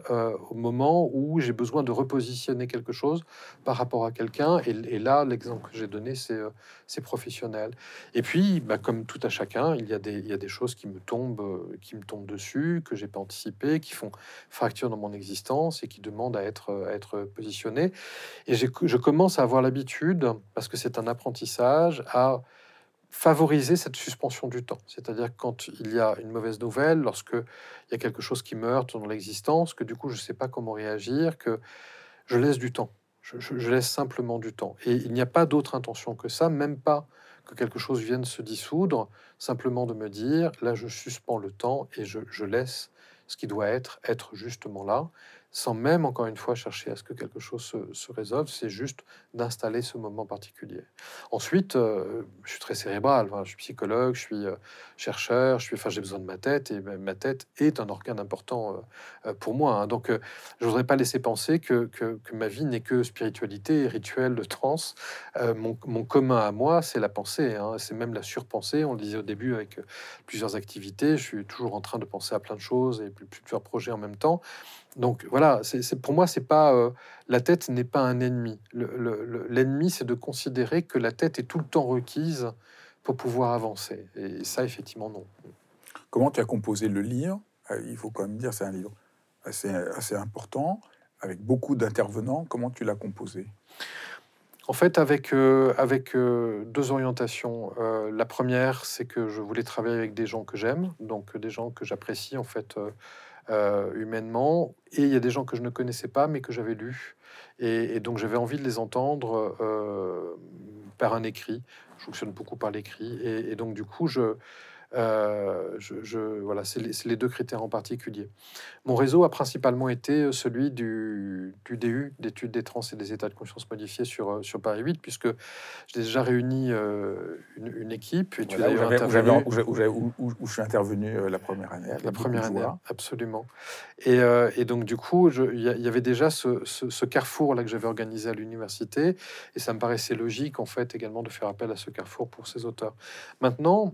au moment où j'ai besoin de repositionner quelque chose par rapport à quelqu'un. Et, là, l'exemple que j'ai donné, c'est professionnel. Et puis, bah, comme tout à chacun, il y, a des, il y a des choses qui me tombent, qui me tombent dessus, que j'ai pas anticipé, qui font fracture dans mon existence et qui demande à être, être positionné. Et je commence à avoir l'habitude, parce que c'est un apprentissage, à favoriser cette suspension du temps. C'est-à-dire quand il y a une mauvaise nouvelle, lorsque il y a quelque chose qui meurt dans l'existence, que du coup je ne sais pas comment réagir, que je laisse du temps. Je, laisse simplement du temps. Et il n'y a pas d'autre intention que ça, même pas que quelque chose vienne se dissoudre, simplement de me dire, là je suspends le temps et je laisse ce qui doit être, être justement là sans même, encore une fois, chercher à ce que quelque chose se, résolve, c'est juste d'installer ce moment particulier. Ensuite, euh, je suis très cérébral, je suis psychologue, je suis euh, chercheur, je suis, enfin, j'ai besoin de ma tête, et ma tête est un organe important euh, pour moi. Hein. Donc, je voudrais pas laisser penser que, que, ma vie n'est que spiritualité, rituel, de trans. Mon, mon, commun à moi, c'est la pensée, hein. c'est même la surpensée. On le disait au début avec plusieurs activités, je suis toujours en train de penser à plein de choses et plusieurs projets en même temps. Donc voilà, c'est pour moi, c'est pas euh, la tête n'est pas un ennemi. L'ennemi, c'est de considérer que la tête est tout le temps requise pour pouvoir avancer. Et ça, effectivement, non. Comment tu as composé le livre? Euh, Il faut quand même dire, c'est un livre assez, assez important, avec beaucoup d'intervenants. Comment tu l'as composé? En fait, avec, euh, avec deux orientations. la première, c'est que je voulais travailler avec des gens que j'aime, donc des gens que j'apprécie en fait euh, humainement. Et il y a des gens que je ne connaissais pas, mais que j'avais lus. Et, donc j'avais envie de les entendre euh, par un écrit. Je fonctionne beaucoup par l'écrit. et, donc du coup, je, euh, je, voilà, c'est les, deux critères en particulier. Mon réseau a principalement été euh, celui du, du DU, d'études des trans et des états de conscience modifiés sur, euh, sur Paris 8, puisque j'ai déjà réuni une, équipe. Et tu où, où, je suis intervenu la première année. La première année, absolument. Et, et, donc, du coup, il y, avait déjà ce, ce, ce carrefour-là que j'avais organisé à l'université, et ça me paraissait logique, en fait, également de faire appel à ce carrefour pour ces auteurs. Maintenant,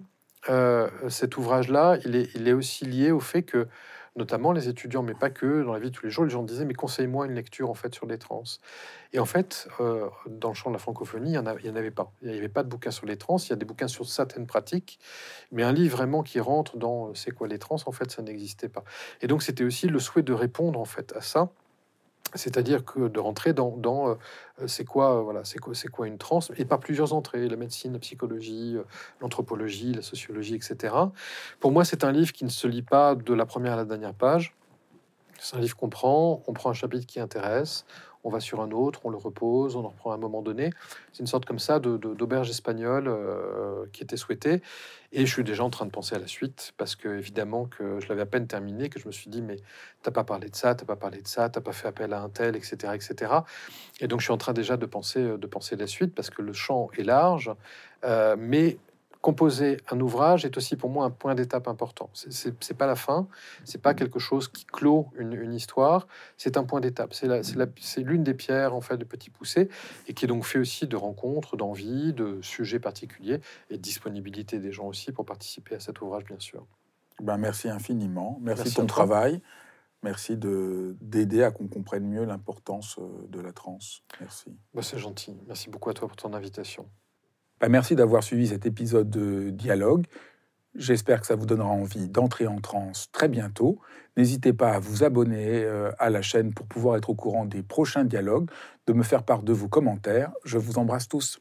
euh, cet ouvrage-là, il est, il est aussi lié au fait que notamment les étudiants, mais pas que, dans la vie de tous les jours, les gens disaient, mais conseille-moi une lecture en fait sur les trans. Et en fait, euh, dans le champ de la francophonie, il n'y en, avait pas. Il n'y avait pas de bouquins sur les trans, il y a des bouquins sur certaines pratiques, mais un livre vraiment qui rentre dans c'est quoi les trans, en fait, ça n'existait pas. Et donc, c'était aussi le souhait de répondre en fait à ça c'est-à-dire que de rentrer dans, dans euh, c'est quoi, euh, voilà, c'est quoi, c'est quoi une trans, et par plusieurs entrées, la médecine, la psychologie, euh, l'anthropologie, la sociologie, etc. Pour moi, c'est un livre qui ne se lit pas de la première à la dernière page. C'est un livre qu'on prend, on prend un chapitre qui intéresse, on va sur un autre, on le repose, on en reprend à un moment donné. C'est une sorte comme ça d'auberge espagnole euh, qui était souhaitée. Et je suis déjà en train de penser à la suite, parce que évidemment que je l'avais à peine terminé, que je me suis dit, mais t'as pas parlé de ça, t'as pas parlé de ça, t'as pas fait appel à un tel, etc., etc. Et donc je suis en train déjà de penser, de penser la suite, parce que le champ est large, euh, mais composer un ouvrage est aussi pour moi un point d'étape important. C'est pas la fin, c'est pas quelque chose qui clôt une, histoire, c'est un point d'étape. C'est l'une des pierres en fait de Petit Poussé et qui est donc fait aussi de rencontres, d'envie, de sujets particuliers et de disponibilité des gens aussi pour participer à cet ouvrage, bien sûr. Ben merci infiniment, merci, de ton travail. Merci d'aider à qu'on comprenne mieux l'importance euh, de la transe. Merci. Ben c'est gentil. Merci beaucoup à toi pour ton invitation. Bah, merci d'avoir suivi cet épisode de Dialogue. J'espère que ça vous donnera envie d'entrer en transe très bientôt. N'hésitez pas à vous abonner euh, à la chaîne pour pouvoir être au courant des prochains dialogues, de me faire part de vos commentaires. Je vous embrasse tous.